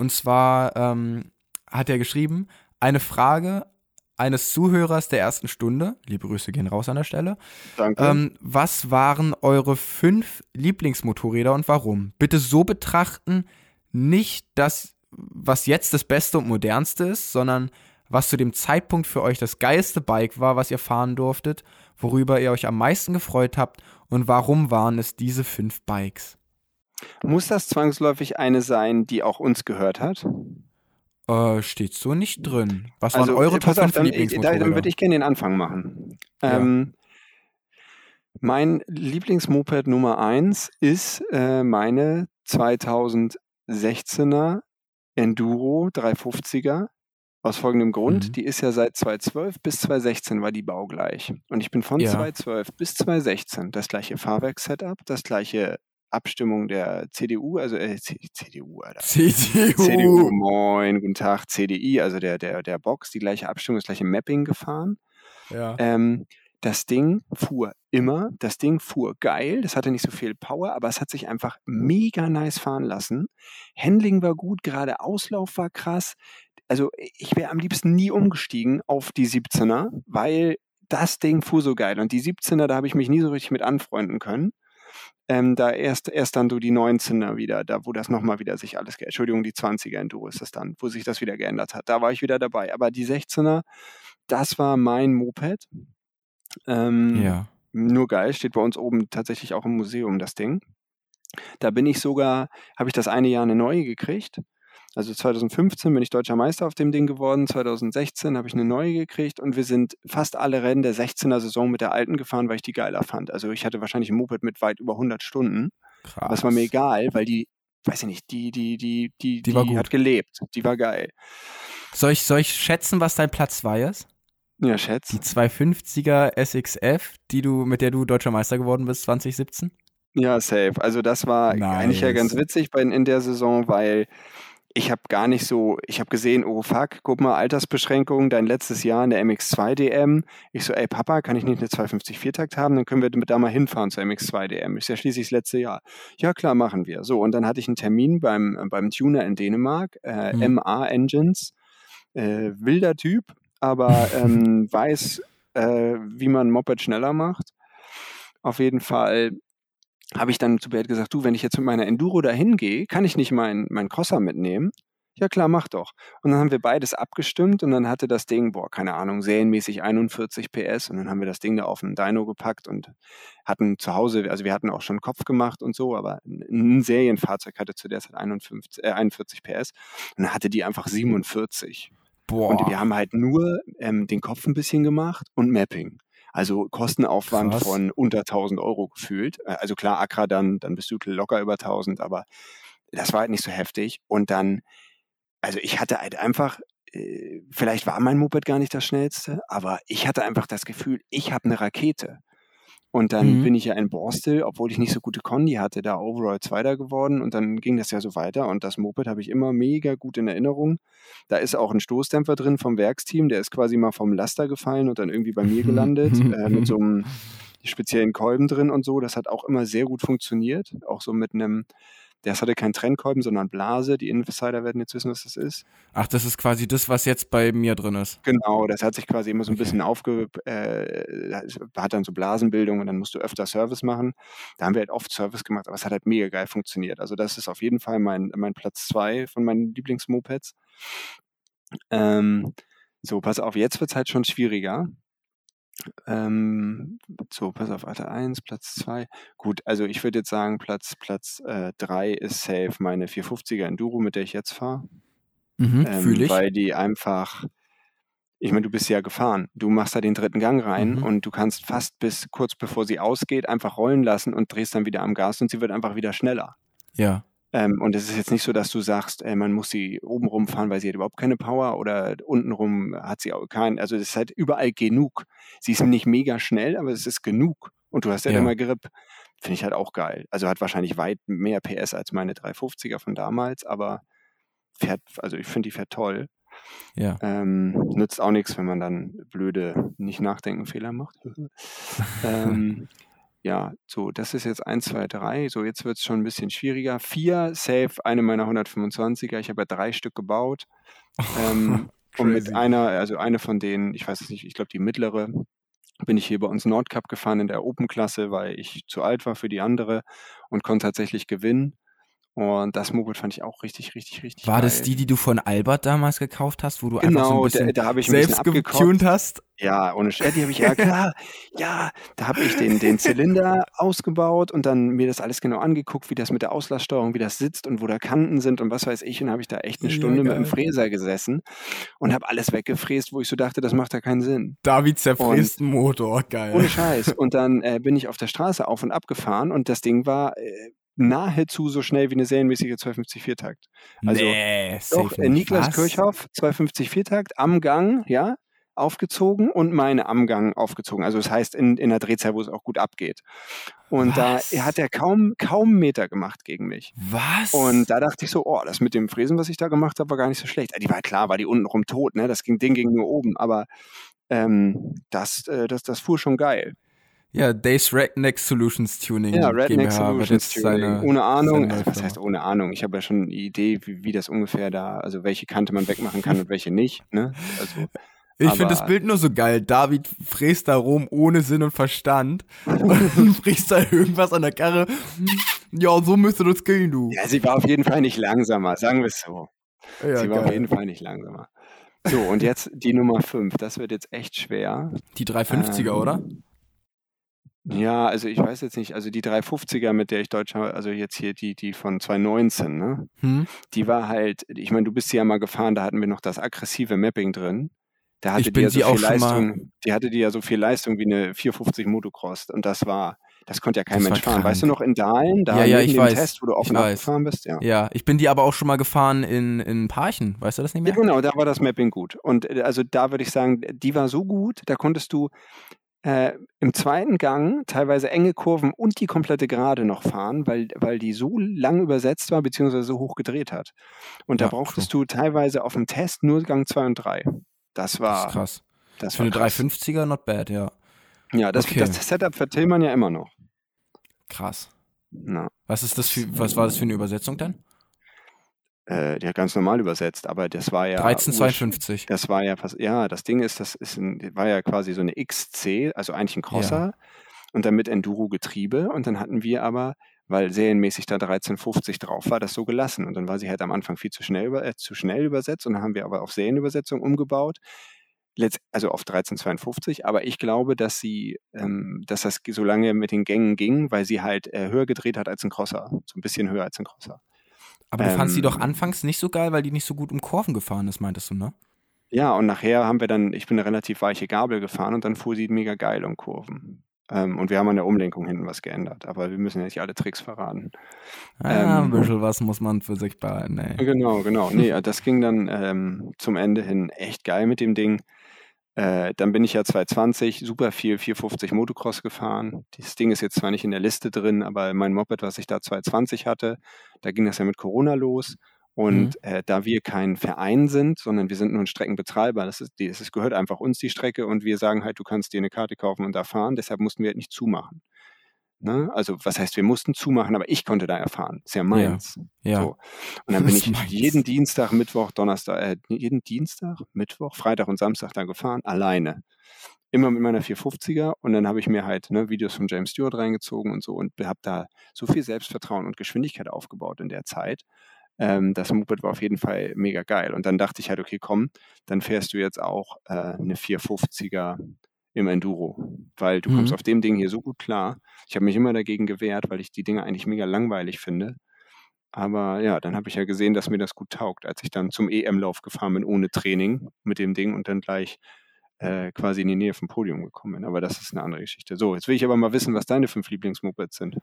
Und zwar ähm, hat er geschrieben, eine Frage eines Zuhörers der ersten Stunde, liebe Grüße gehen raus an der Stelle, Danke. ähm, was waren eure fünf Lieblingsmotorräder und warum? Bitte so betrachten, nicht das, was jetzt das Beste und Modernste ist, sondern was zu dem Zeitpunkt für euch das geilste Bike war, was ihr fahren durftet, worüber ihr euch am meisten gefreut habt und warum waren es diese fünf Bikes? Muss das zwangsläufig eine sein, die auch uns gehört hat? Äh, steht so nicht drin. Was Also, waren eure äh, Top pass auf, 5 dann, äh, da, Lieblingsmotorräder? dann würde ich gerne den Anfang machen. Ja. Ähm, mein Lieblingsmoped Nummer 1 ist äh, meine 2016er Enduro 350er. Aus folgendem Grund, Mhm. die ist ja seit 2012 bis 2016 war die baugleich. Und ich bin von Ja. 2012 bis 2016 das gleiche Fahrwerkssetup, das gleiche Abstimmung der CDU, also äh, CDU, Alter. CDU. CDU, moin, guten Tag, CDI, also der, der, der Box, die gleiche Abstimmung, das gleiche Mapping gefahren. Ja. Ähm, das Ding fuhr immer, das Ding fuhr geil, das hatte nicht so viel Power, aber es hat sich einfach mega nice fahren lassen. Handling war gut, gerade Auslauf war krass. Also ich wäre am liebsten nie umgestiegen auf die 17er, weil das Ding fuhr so geil. Und die 17er, da habe ich mich nie so richtig mit anfreunden können. Ähm, da erst, erst dann so die 19er wieder, da wo das nochmal wieder sich alles geändert Entschuldigung, die 20er Enduro ist das dann, wo sich das wieder geändert hat. Da war ich wieder dabei. Aber die 16er, das war mein Moped. Ähm, ja. Nur geil, steht bei uns oben tatsächlich auch im Museum das Ding. Da bin ich sogar, habe ich das eine Jahr eine neue gekriegt. Also 2015 bin ich deutscher Meister auf dem Ding geworden, 2016 habe ich eine neue gekriegt und wir sind fast alle Rennen der 16er Saison mit der alten gefahren, weil ich die geiler fand. Also ich hatte wahrscheinlich ein Moped mit weit über 100 Stunden. Krass. Es war mir egal, weil die, weiß ich nicht, die, die, die, die, Die war gut. hat gelebt. Die war geil. Soll ich, soll ich schätzen, was dein Platz 2 ist? Ja, Schätz. Die 250er SXF, die du, mit der du deutscher Meister geworden bist 2017? Ja, safe. Also das war eigentlich ja Nice. ganz witzig bei, in der Saison, weil ich habe gar nicht so, ich habe gesehen, oh fuck, guck mal, Altersbeschränkung, dein letztes Jahr in der MX2 DM. Ich so, ey Papa, kann ich nicht eine 250 Viertakt haben? Dann können wir da mal hinfahren zur MX2 DM. Ist ja schließlich das letzte Jahr. Ja klar, machen wir. So, und dann hatte ich einen Termin beim, beim Tuner in Dänemark, äh, Mhm. MA Engines. Äh, wilder Typ, aber ähm, weiß, äh, wie man Moped schneller macht. Auf jeden Fall habe ich dann zu Bert gesagt, du, wenn ich jetzt mit meiner Enduro dahin gehe, kann ich nicht meinen mein Crosser mitnehmen? Ja klar, mach doch. Und dann haben wir beides abgestimmt und dann hatte das Ding, boah, keine Ahnung, serienmäßig 41 PS und dann haben wir das Ding da auf einen Dyno gepackt und hatten zu Hause, also wir hatten auch schon Kopf gemacht und so, aber ein ein Serienfahrzeug hatte zu der Zeit 51, äh, 41 PS und dann hatte die einfach 47. Boah. Und wir haben halt nur ähm, den Kopf ein bisschen gemacht und Mapping. Also Kostenaufwand Krass. von unter 1000 Euro gefühlt. Äh, Also klar, Accra dann, dann bist du locker über 1000, aber das war halt nicht so heftig. Und dann, also ich hatte halt einfach, äh, vielleicht war mein Moped gar nicht das schnellste, aber ich hatte einfach das Gefühl, ich habe eine Rakete. Und dann Mhm. bin ich ja in Borstel, obwohl ich nicht so gute Kondi hatte, da overall Zweiter geworden und dann ging das ja so weiter und das Moped habe ich immer mega gut in Erinnerung. Da ist auch ein Stoßdämpfer drin vom Werksteam, der ist quasi mal vom Laster gefallen und dann irgendwie bei mir gelandet, äh, mit so einem speziellen Kolben drin und so. Das hat auch immer sehr gut funktioniert, auch so mit einem, das hatte keinen Trennkolben, sondern Blase. Die Insider werden jetzt wissen, was das ist. Ach, das ist quasi das, was jetzt bei mir drin ist. Genau, das hat sich quasi immer so ein Okay. bisschen aufge... Äh, hat dann so Blasenbildung und dann musst du öfter Service machen. Da haben wir halt oft Service gemacht, aber es hat halt mega geil funktioniert. Also das ist auf jeden Fall mein, mein Platz zwei von meinen Lieblingsmopeds. Ähm, so, pass auf, jetzt wird es halt schon schwieriger. Ähm, so, pass auf, Alter 1, Platz 2. Gut, also ich würde jetzt sagen, Platz 3 Platz, äh, drei ist safe meine 450er Enduro, mit der ich jetzt fahre. Mhm, Ähm, ich. Weil die einfach, ich meine, du bist ja gefahren. Du machst da den dritten Gang rein Mhm. und du kannst fast bis kurz bevor sie ausgeht, einfach rollen lassen und drehst dann wieder am Gas und sie wird einfach wieder schneller. Ja. Ähm, und es ist jetzt nicht so, dass du sagst, äh, man muss sie oben rumfahren, weil sie hat überhaupt keine Power oder untenrum hat sie auch keinen. Also es ist halt überall genug. Sie ist nicht mega schnell, aber es ist genug. Und du hast halt Ja. immer Grip. Finde ich halt auch geil. Also hat wahrscheinlich weit mehr PS als meine 350er von damals, aber fährt, also ich finde die fährt toll. Ja. Ähm, nützt auch nichts, wenn man dann blöde nicht nachdenken Fehler macht. ähm, ja, so, das ist jetzt 1, 2, 3. So, jetzt wird es schon ein bisschen schwieriger. 4, safe, eine meiner 125er. Ich habe ja drei Stück gebaut. Ähm, und mit einer, also eine von denen, ich weiß es nicht, ich glaube die mittlere, bin ich hier bei uns Nordcup gefahren in der Open-Klasse, weil ich zu alt war für die andere und konnte tatsächlich gewinnen. Und das Moped fand ich auch richtig, richtig, richtig War geil. das die, die du von Albert damals gekauft hast, wo du einfach so ein Genau, da, bisschen da habe ich selbst getuned hast? Ja, ohne Sch- ja, die habe ich ja klar. Ja, da habe ich den, den Zylinder ausgebaut und dann mir das alles genau angeguckt, wie das mit der Auslasssteuerung, wie das sitzt und wo da Kanten sind und was weiß ich. Und habe ich da echt eine Ja, Stunde mit dem. Fräser gesessen und habe alles weggefräst, wo ich so dachte, das macht ja keinen Sinn. David zerfräst einen Motor, geil. Ohne Scheiß. Und dann äh, bin ich auf der Straße auf und ab gefahren und das Ding war äh, nahezu so schnell wie eine serienmäßige 250 Viertakt. Also, nee, Doch, äh. Niklas Was? Kirchhoff, 250 Viertakt am Gang, ja. aufgezogen und meine am Gang aufgezogen. Also das heißt in, in der Drehzahl, wo es auch gut abgeht. Und Was? da hat er kaum, kaum einen Meter gemacht gegen mich. Was? Und da dachte ich so, oh, das mit dem Fräsen, was ich da gemacht habe, war gar nicht so schlecht. Die war klar, war die unten rum tot, ne? Das ging, Ding ging nur oben, aber ähm, das, äh, das, das fuhr schon geil. Ja, Days Redneck Solutions Tuning. Ja, Redneck GmbH Solutions Tuning. seine- ohne Ahnung, was heißt ohne Ahnung? Ich habe ja schon eine Idee, wie, wie das ungefähr da, also welche Kante man wegmachen kann und welche nicht. Ne? Also, Ich finde das Bild nur so geil. David fräst da rum ohne Sinn und Verstand und fräst da irgendwas an der Karre. Ja, so müsste das gehen, du. ja, sie war auf jeden Fall nicht langsamer, sagen wir es so. Ja, sie war auf jeden Fall nicht langsamer. So, und jetzt die Nummer 5. Das wird jetzt echt schwer. Die 350er, Ähm, oder? Ja, also ich weiß jetzt nicht, also die 350er, mit der ich Deutsch habe, also jetzt hier die, die von 2019, ne? Hm? Die war halt, ich meine, du bist sie ja mal gefahren, da hatten wir noch das aggressive Mapping drin. Da hatte Ich die ja so viel Leistung, die hatte die ja so viel Leistung wie eine 450 Motocross und das war, das konnte ja kein Das Mensch fahren. Weißt du noch in Dahlen, da Ja, ja, ich dem weiß. Test, wo du offen weiß. abgefahren bist? Ja. Ja, ich bin die aber auch schon mal gefahren in, in Parchen. Weißt du das nicht Ja, mehr? genau, da war das Mapping gut. Und äh, also da würde ich sagen, die war so gut, da konntest du äh, im zweiten Gang teilweise enge Kurven und die komplette Gerade noch fahren, weil, weil die so lang übersetzt war, beziehungsweise so hoch gedreht hat. Und da Ja, brauchtest du teilweise auf dem Test nur Gang 2 und 3. Das Das war, ist krass. das Für eine krass. 350er not bad, ja. Ja, das, Okay. das Setup für Tillmann ja immer noch. Krass. Na, Was ist das für, was war das für eine Übersetzung denn? Äh, der ganz normal übersetzt, aber das war ja. 1352. Das war ja fast, ja, das Ding ist, das ist ein, war ja quasi so eine XC, also eigentlich ein Crosser und dann mit Enduro-Getriebe und dann hatten wir aber, weil serienmäßig da 1350 drauf war, das so gelassen und dann war sie halt am Anfang viel zu schnell, über, äh, zu schnell übersetzt und dann haben wir aber auf Serienübersetzung umgebaut, Letzt, also auf 1352, aber ich glaube, dass sie, ähm, dass das so lange mit den Gängen ging, weil sie halt äh, höher gedreht hat als ein Crosser, so ein bisschen höher als ein Crosser. Aber du fandst die doch ähm, anfangs nicht so geil, weil die nicht so gut um Kurven gefahren ist, meintest du, ne? Ja, und nachher haben wir dann, ich bin eine relativ weiche Gabel gefahren und dann fuhr sie mega geil um Kurven. Ähm, und wir haben an der Umlenkung hinten was geändert, aber wir müssen ja nicht alle Tricks verraten. Ah, ein Ähm, bisschen was muss man für sich behalten, ey. Genau, genau. Nee, das ging dann ähm, zum Ende hin echt geil mit dem Ding. Äh, dann bin ich ja 220 super viel 450 Motocross gefahren. Dieses Ding ist jetzt zwar nicht in der Liste drin, aber mein Moped, was ich da 220 hatte, da ging das ja mit Corona los. Und äh, da wir kein Verein sind, sondern wir sind nur ein Streckenbetreiber, das, ist, das gehört einfach uns die Strecke und wir sagen halt, du kannst dir eine Karte kaufen und da fahren, deshalb mussten wir halt nicht zumachen. Ne? Also was heißt, wir mussten zumachen, aber ich konnte da erfahren. Ist ja meins. Ja. So. Und dann bin ich meins. jeden Dienstag, Mittwoch, Donnerstag, äh, jeden Dienstag, Mittwoch, Freitag und Samstag da gefahren, alleine. Immer mit meiner 450er und dann habe ich mir halt ne, Videos von James Stewart reingezogen und so und habe da so viel Selbstvertrauen und Geschwindigkeit aufgebaut in der Zeit. Ähm, das Moped war auf jeden Fall mega geil. Und dann dachte ich halt, okay, komm, dann fährst du jetzt auch äh, eine 450er im Enduro, weil du Mhm. kommst auf dem Ding hier so gut klar. Ich habe mich immer dagegen gewehrt, weil ich die Dinge eigentlich mega langweilig finde. Aber ja, dann habe ich ja gesehen, dass mir das gut taugt, als ich dann zum EM-Lauf gefahren bin ohne Training mit dem Ding und dann gleich äh, quasi in die Nähe vom Podium gekommen bin. Aber das ist eine andere Geschichte. So, jetzt will ich aber mal wissen, was deine fünf Lieblingsmopeds sind.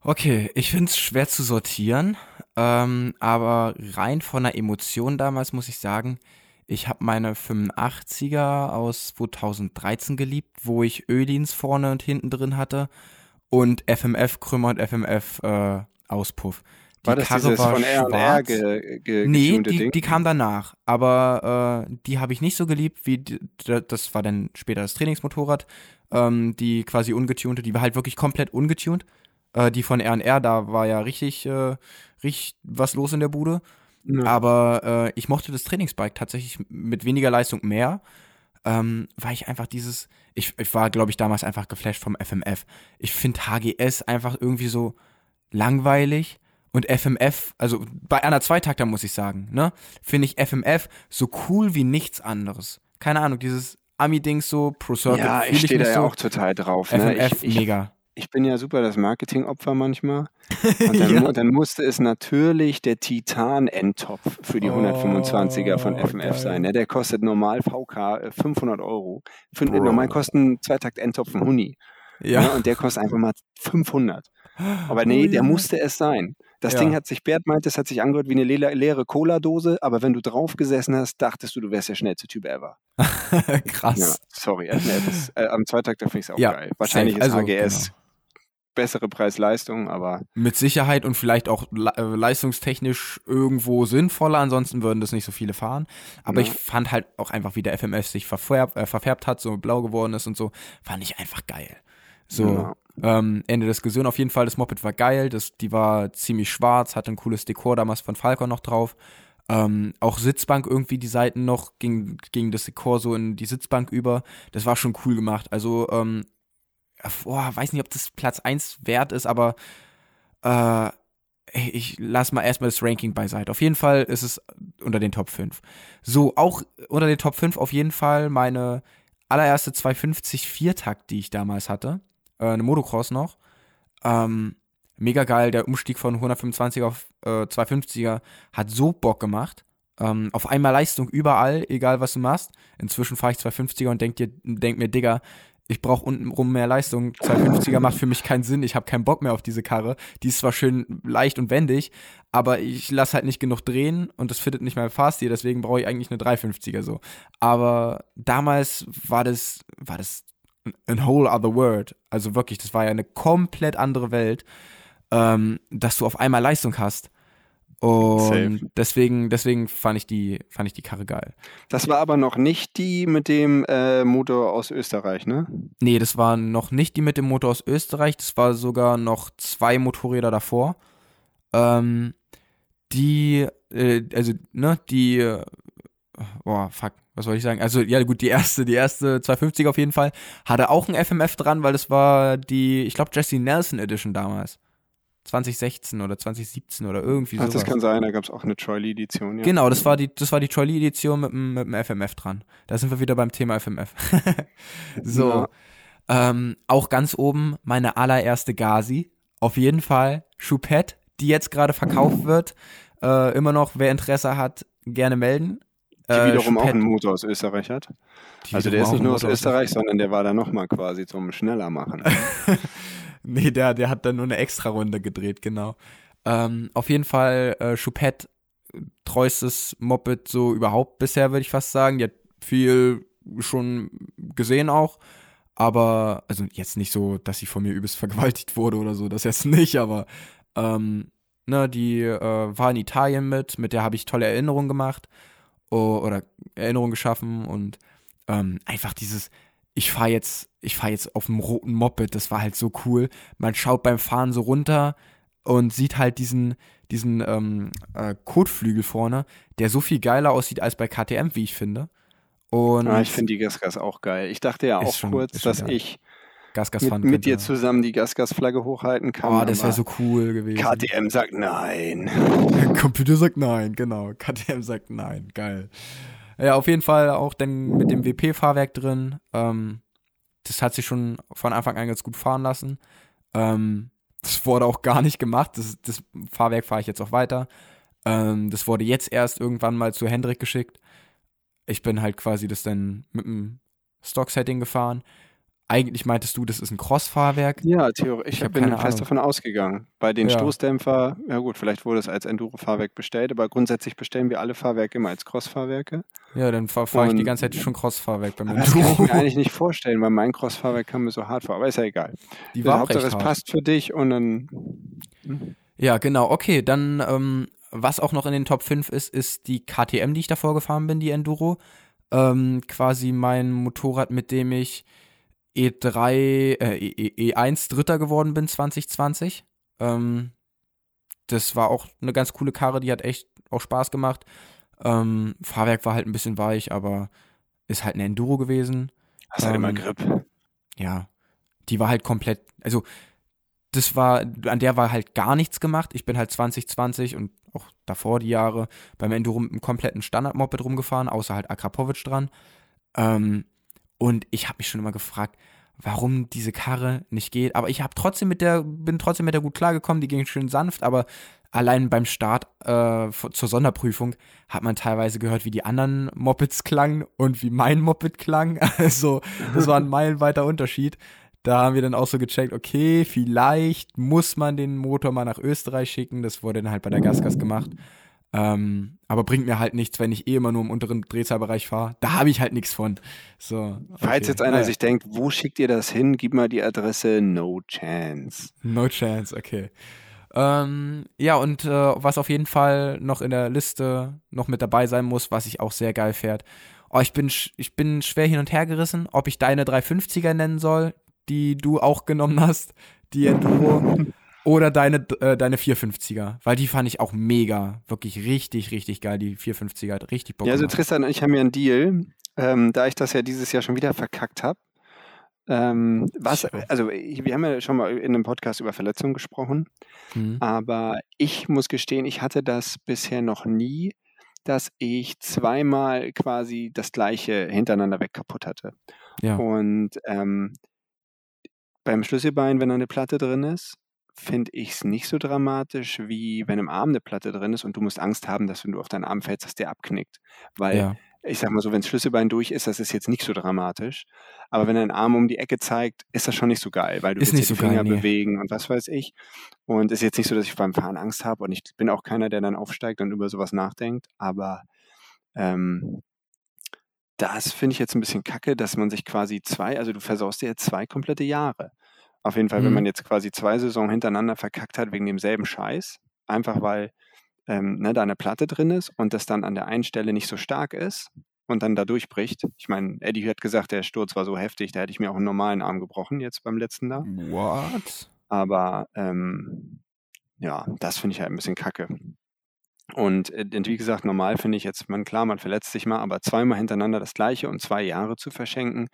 Okay, ich finde es schwer zu sortieren, ähm, aber rein von der Emotion damals muss ich sagen, ich habe meine 85er aus 2013 geliebt, wo ich Ödins vorne und hinten drin hatte und FMF Krümmer und FMF äh, Auspuff. Die war das Karre dieses war von R&R ge, ge, Nee, die, Ding? die kam danach. Aber äh, die habe ich nicht so geliebt, wie die, das war dann später das Trainingsmotorrad. Ähm, die quasi ungetunte, die war halt wirklich komplett ungetunt. Äh, die von R&R, da war ja richtig, äh, richtig was los in der Bude. Ja. Aber äh, ich mochte das Trainingsbike tatsächlich mit weniger Leistung mehr, ähm, weil ich einfach dieses, ich, ich war, glaube ich, damals einfach geflasht vom FMF. Ich finde HGS einfach irgendwie so langweilig und FMF, also bei einer Zweitakter muss ich sagen, ne, finde ich FMF so cool wie nichts anderes. Keine Ahnung, dieses Ami-Dings so, Pro Circuit ja, ich stehe da ja so. auch total drauf. Ne? FMF, Ich, ich, mega. Ich bin ja super das Marketingopfer manchmal. Und dann, mu- dann musste es natürlich der Titan-Endtopf für die Oh, 125er von FMF geil. sein. Ne? Der kostet normal VK äh, 500 Euro. Für, normal kosten Zweitakt-Endtopf ein Huni. Ne? Ja. Und der kostet einfach mal 500. Aber nee, der ja. musste es sein. Das Ja. Ding hat sich, Bert meinte, es hat sich angehört wie eine le leere Cola-Dose, aber wenn du drauf gesessen hast, dachtest du, du wärst der schnellste Typ ever. Ja, Krass. sorry. Also, nee, das, äh, am Zweitag finde ich es auch Ja, geil. Wahrscheinlich safe. ist Also, HGS bessere Preis-Leistung, aber Mit Sicherheit und vielleicht auch äh, leistungstechnisch irgendwo sinnvoller, ansonsten würden das nicht so viele fahren. Aber Ja. ich fand halt auch einfach, wie der FMF sich verfärbt, äh, verfärbt hat, so blau geworden ist und so, fand ich einfach geil. So, ähm, Ende Diskussion auf jeden Fall, das Moped war geil, das, die war ziemlich schwarz, hatte ein cooles Dekor damals von Falcon noch drauf. Ähm, auch Sitzbank irgendwie, die Seiten noch, ging, ging das Dekor so in die Sitzbank über. Das war schon cool gemacht. Also, ähm, boah, weiß nicht, ob das Platz 1 wert ist, aber äh, ich lass mal erstmal das Ranking beiseite. Auf jeden Fall ist es unter den Top 5. So, auch unter den Top 5 auf jeden Fall meine allererste 250 Viertakt, die ich damals hatte. Äh, eine Motocross noch. Ähm, mega geil, der Umstieg von 125 auf äh, 250er hat so Bock gemacht. Ähm, auf einmal Leistung überall, egal was du machst. Inzwischen fahre ich 250er und denk, dir, denk mir, Digga, ich brauche untenrum mehr Leistung. 250er macht für mich keinen Sinn. Ich habe keinen Bock mehr auf diese Karre. Die ist zwar schön leicht und wendig, aber ich lasse halt nicht genug drehen und das fittet nicht mehr fast. Deswegen brauche ich eigentlich eine 350er so. Aber damals war das, war das a whole other world. Also wirklich, das war ja eine komplett andere Welt, ähm, dass du auf einmal Leistung hast. Und Safe. deswegen, deswegen fand ich die, fand ich die Karre geil. das war aber noch nicht die mit dem äh, Motor aus Österreich, ne? Nee, das war noch nicht die mit dem Motor aus Österreich, das war sogar noch zwei Motorräder davor. Ähm, die, äh, also, ne, die, äh, boah, fuck, was soll ich sagen? Also, ja, gut, die erste, die erste 250 auf jeden Fall, hatte auch ein FMF dran, weil das war die, ich glaube, Jesse Nelson Edition damals. 2016 oder 2017 oder irgendwie Ach, sowas. das kann sein, da gab es auch eine Troy Lee-Edition, ja. Genau, das war die, das war die Troy Lee Edition mit, dem- mit dem FMF dran. Da sind wir wieder beim Thema FMF. so. Ja. Ähm, auch ganz oben meine allererste Gazi. Auf jeden Fall Choupette, die jetzt gerade verkauft wird. Äh, immer noch, wer Interesse hat, gerne melden. Die Äh, wiederum auch Choupette, einen Motor aus Österreich hat. die Also der ist auch nicht nur aus Österreich, sondern der war da nochmal quasi zum schneller machen. Nee, der, der hat dann nur eine extra Runde gedreht, genau. Ähm, auf jeden Fall äh, Choupette, treuestes Moped so überhaupt bisher, würde ich fast sagen. Die hat viel schon gesehen auch. Aber, also jetzt nicht so, dass sie von mir übelst vergewaltigt wurde oder so, das jetzt nicht, aber ähm, ne, die äh, war in Italien mit, mit der habe ich tolle Erinnerungen gemacht o- oder Erinnerungen geschaffen und ähm, einfach dieses, ich fahre jetzt, ich fahre jetzt auf dem roten Moped, das war halt so cool. Man schaut beim Fahren so runter und sieht halt diesen, diesen ähm, äh, Kotflügel vorne, der so viel geiler aussieht als bei KTM, wie ich finde. Und Ah, ich finde die Gasgas auch geil. Ich dachte ja auch schon- kurz, dass geil. ich Gasgas mit, fahren mit könnte. dir zusammen die Gasgas-Flagge hochhalten kann. Oh, das wäre so cool gewesen. KTM sagt nein. Computer sagt nein, genau. KTM sagt nein, geil. Ja, auf jeden Fall auch dann mit dem WP-Fahrwerk drin. Ähm, das hat sich schon von Anfang an ganz gut fahren lassen. Ähm, das wurde auch gar nicht gemacht. Das, das Fahrwerk fahre ich jetzt auch weiter. Ähm, das wurde jetzt erst irgendwann mal zu Hendrik geschickt. Ich bin halt quasi das dann mit dem Stock-Setting gefahren. Eigentlich meintest du, das ist ein Cross-Fahrwerk. Ja, theoretisch. Ich, Ich hab bin fest Ahnung. davon ausgegangen. Bei den Ja. Stoßdämpfer, ja gut, vielleicht wurde es als Enduro-Fahrwerk bestellt, aber grundsätzlich bestellen wir alle Fahrwerke immer als Cross-Fahrwerke. Ja, dann fahre fahr ich die ganze Zeit schon Cross-Fahrwerk bei mir. Aber das kann ich mir eigentlich nicht vorstellen, weil mein Cross-Fahrwerk kam mir so hart vor. Aber ist ja egal. Die Also war Hauptsache, es passt für dich und dann. Ja, genau. Okay, dann, ähm, was auch noch in den Top 5 ist, ist die KTM, die ich davor gefahren bin, die Enduro. Ähm, quasi mein Motorrad, mit dem ich E3, äh, E- E1 Dritter geworden bin 2020. Ähm, das war auch eine ganz coole Karre, die hat echt auch Spaß gemacht. Ähm, Fahrwerk war halt ein bisschen weich, aber ist halt eine Enduro gewesen. Hast halt Ähm, immer Grip. ja, die war halt komplett, also das war, an der war halt gar nichts gemacht. Ich bin halt 2020 und auch davor die Jahre beim Enduro mit einem kompletten Standard-Moped rumgefahren, außer halt Akrapovic dran. Ähm, und ich habe mich schon immer gefragt, warum diese Karre nicht geht. Aber ich habe trotzdem mit der, bin trotzdem mit der gut klargekommen, die ging schön sanft, aber allein beim Start äh, zur Sonderprüfung hat man teilweise gehört, wie die anderen Mopeds klangen und wie mein Moped klang. Also, das war ein meilenweiter Unterschied. Da haben wir dann auch so gecheckt, okay, vielleicht muss man den Motor mal nach Österreich schicken. Das wurde dann halt bei der Gasgas gemacht. Ähm, aber bringt mir halt nichts, wenn ich eh immer nur im unteren Drehzahlbereich fahre. Da habe ich halt nichts von. So, okay. Falls jetzt einer Naja. sich denkt, wo schickt ihr das hin? Gib mal die Adresse No Chance. No chance, okay. Ähm, ja, und äh, was auf jeden Fall noch in der Liste noch mit dabei sein muss, was ich auch sehr geil fährt. Oh, ich bin, ich bin schwer hin und her gerissen, ob ich deine 350er nennen soll, die du auch genommen hast, die Enduro, oder deine, äh, deine 450er, weil die fand ich auch mega, wirklich richtig, richtig geil, die 450er, hat richtig Bock Ja, also. Tristan und ich haben ja einen Deal, ähm, da ich das ja dieses Jahr schon wieder verkackt habe. Ähm, was, So. also wir haben ja schon mal in einem Podcast über Verletzungen gesprochen, Mhm. aber ich muss gestehen, ich hatte das bisher noch nie, dass ich zweimal quasi das gleiche hintereinander weg kaputt hatte. Ja. Und ähm, beim Schlüsselbein, wenn da eine Platte drin ist, finde ich es nicht so dramatisch, wie wenn im Arm eine Platte drin ist und du musst Angst haben, dass wenn du auf deinen Arm fällst, dass der abknickt. Weil ja. ich sag mal so, wenn das Schlüsselbein durch ist, das ist jetzt nicht so dramatisch. Aber wenn dein Arm um die Ecke zeigt, ist das schon nicht so geil, weil du Ist willst so geil, Finger nee. bewegen und was weiß ich. Und ist jetzt nicht so, dass ich beim Fahren Angst habe und ich bin auch keiner, der dann aufsteigt und über sowas nachdenkt. Aber ähm, das finde ich jetzt ein bisschen kacke, dass man sich quasi zwei, also du versaust dir jetzt zwei komplette Jahre. Auf jeden Fall, wenn Mhm. man jetzt quasi zwei Saison hintereinander verkackt hat wegen demselben Scheiß, einfach weil ähm, ne, da eine Platte drin ist und das dann an der einen Stelle nicht so stark ist und dann da durchbricht. Ich meine, Eddie hat gesagt, der Sturz war so heftig, da hätte ich mir auch einen normalen Arm gebrochen jetzt beim letzten da. What? Aber ähm, ja, das finde ich halt ein bisschen kacke. Und äh, wie gesagt, normal finde ich jetzt, man klar, man verletzt sich mal, aber zweimal hintereinander das gleiche und zwei Jahre zu verschenken,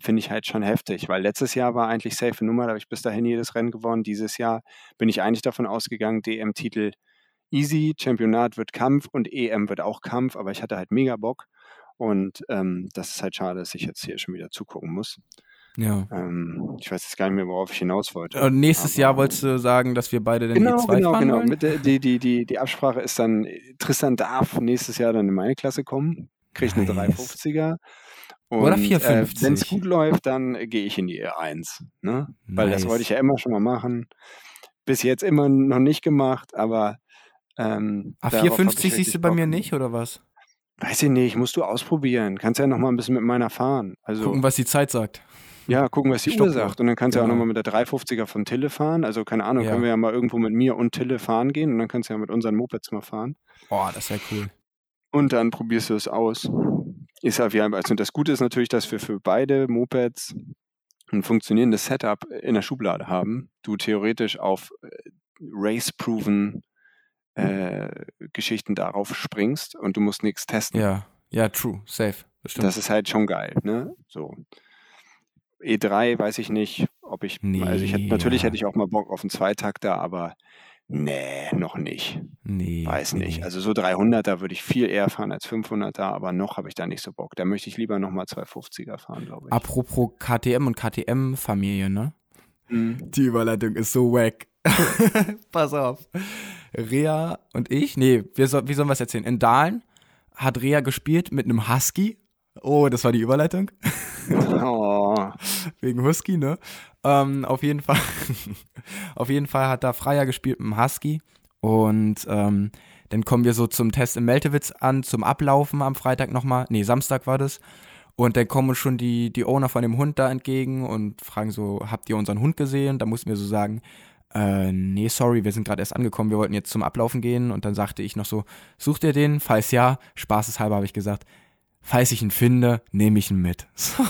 finde ich halt schon heftig, weil letztes Jahr war eigentlich safe Nummer, da habe ich bis dahin jedes Rennen gewonnen. Dieses Jahr bin ich eigentlich davon ausgegangen, DM-Titel easy, Championat wird Kampf und EM wird auch Kampf, aber ich hatte halt mega Bock. Und ähm, das ist halt schade, dass ich jetzt hier schon wieder zugucken muss. Ja. Ähm, ich weiß jetzt gar nicht mehr, worauf ich hinaus wollte. Und nächstes aber- Jahr wolltest du sagen, dass wir beide den Genau, E2 genau, fahren genau. Mit der, die, die, die, die Absprache ist dann, Tristan darf nächstes Jahr dann in meine Klasse kommen, kriegt eine Nice. 350er. Oder Und, 450. Äh, Wenn es gut läuft, dann äh, gehe ich in die E1. Ne? Weil das Nice. wollte ich ja immer schon mal machen. Bis jetzt immer noch nicht gemacht, aber. Ähm, Ah, darauf hab ich 450 siehst du bei Bock. mir nicht, oder was? Weiß ich nicht, musst du ausprobieren. Kannst ja noch mal ein bisschen mit meiner fahren. Also, Gucken, was die Zeit sagt. Ja, gucken, was die Uhr Stoppuhr. sagt. Und dann kannst du ja auch Genau. nochmal mit der 350er von Tille fahren. Also, keine Ahnung, Ja. können wir ja mal irgendwo mit mir und Tille fahren gehen und dann kannst du ja mit unseren Mopeds mal fahren. Oh, das wäre cool. Und dann probierst du es aus. Ist ja wie, also das Gute ist natürlich, dass wir für beide Mopeds ein funktionierendes Setup in der Schublade haben. Du theoretisch auf äh, Race-proven äh, Geschichten darauf springst und du musst nichts testen. Ja, ja, true, safe. Das stimmt. Das ist halt schon geil, ne? So. E3 weiß ich nicht, ob ich, also ich hätte, Nee, natürlich ja. hätte ich auch mal Bock auf einen Zweitakter, aber nee, noch nicht. nee. Weiß nicht. nee. Also so 300er würde ich viel eher fahren als 500er, aber noch habe ich da nicht so Bock. Da möchte ich lieber nochmal 250er fahren, glaube ich. Apropos KTM und KTM-Familie, ne? Mhm. Die Überleitung ist so wack. Pass auf. Rea und ich, nee, wir soll, wie sollen wir es erzählen? In Dahlen hat Rea gespielt mit einem Husky. Oh, das war die Überleitung. Oh, Wegen Husky, ne? Ähm, auf jeden Fall, auf jeden Fall hat da Freier gespielt mit dem Husky. Und ähm, dann kommen wir so zum Test in Meltewitz an, zum Ablaufen am Freitag nochmal. Nee, Samstag war das. Und dann kommen schon die, die Owner von dem Hund da entgegen und fragen so, habt ihr unseren Hund gesehen? Da mussten wir so sagen, äh, nee, sorry, wir sind gerade erst angekommen, wir wollten jetzt zum Ablaufen gehen. Und dann sagte ich noch so, sucht ihr den? Falls ja, spaßeshalber habe ich gesagt, falls ich ihn finde, nehme ich ihn mit. So.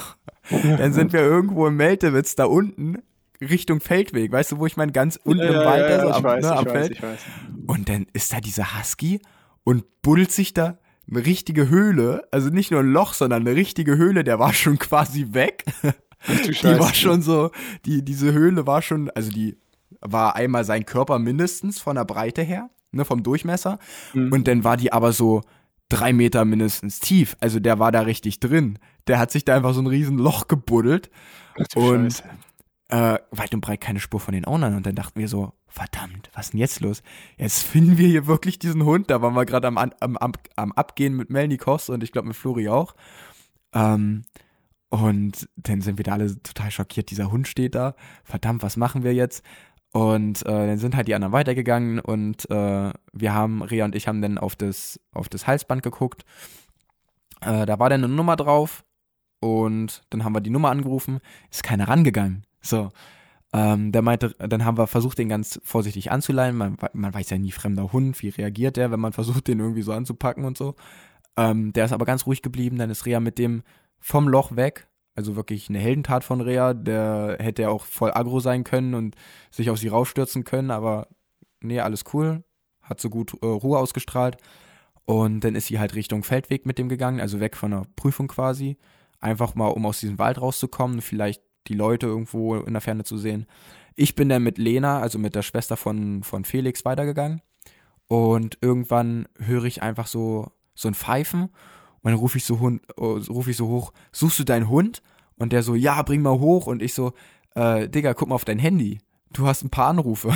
Dann sind wir irgendwo im Meltewitz da unten Richtung Feldweg, weißt du, wo ich meine, ganz unten im Wald, da so ich am, weiß, ne, ich am weiß, Feld. ich weiß. Und dann ist da dieser Husky und buddelt sich da eine richtige Höhle, also nicht nur ein Loch, sondern eine richtige Höhle, der war schon quasi weg. Die war schon so, die, diese Höhle war schon, also die war einmal sein Körper mindestens von der Breite her, ne, vom Durchmesser. Mhm. Und dann war die aber so drei Meter mindestens tief. Also der war da richtig drin. Der hat sich da einfach so ein riesen Loch gebuddelt. Und- Scheiße. Äh, weit und breit keine Spur von den Ownern. Und dann dachten wir so, verdammt, was ist denn jetzt los? Jetzt finden wir hier wirklich diesen Hund. Da waren wir gerade am, am, am, am Abgehen mit Melanie Kost und ich glaube mit Flori auch. Ähm, Und dann sind wir da alle total schockiert, dieser Hund steht da. Verdammt, was machen wir jetzt? Und äh, dann sind halt die anderen weitergegangen und äh, wir haben, Rea und ich haben dann auf das, auf das Halsband geguckt. Äh, da war dann eine Nummer drauf und dann haben wir die Nummer angerufen, ist keiner rangegangen. So. Ähm, der meinte, dann haben wir versucht, den ganz vorsichtig anzuleihen. Man, man weiß ja nie, fremder Hund, wie reagiert der, wenn man versucht, den irgendwie so anzupacken und so. Ähm, der ist aber ganz ruhig geblieben, dann ist Rea mit dem vom Loch weg also wirklich eine Heldentat von Rea. Der hätte ja auch voll aggro sein können und sich auf sie raufstürzen können, aber nee, alles cool. Hat so gut äh, Ruhe ausgestrahlt. Und dann ist sie halt Richtung Feldweg mit dem gegangen, also weg von der Prüfung quasi. Einfach mal, um aus diesem Wald rauszukommen, vielleicht die Leute irgendwo in der Ferne zu sehen. Ich bin dann mit Lena, also mit der Schwester von, von Felix, weitergegangen. Und irgendwann höre ich einfach so, so ein Pfeifen und dann rufe ich so Hund, oh, ruf ich so hoch, suchst du deinen Hund? Und der so, ja, bring mal hoch. Und ich so, äh, Digga, guck mal auf dein Handy. Du hast ein paar Anrufe.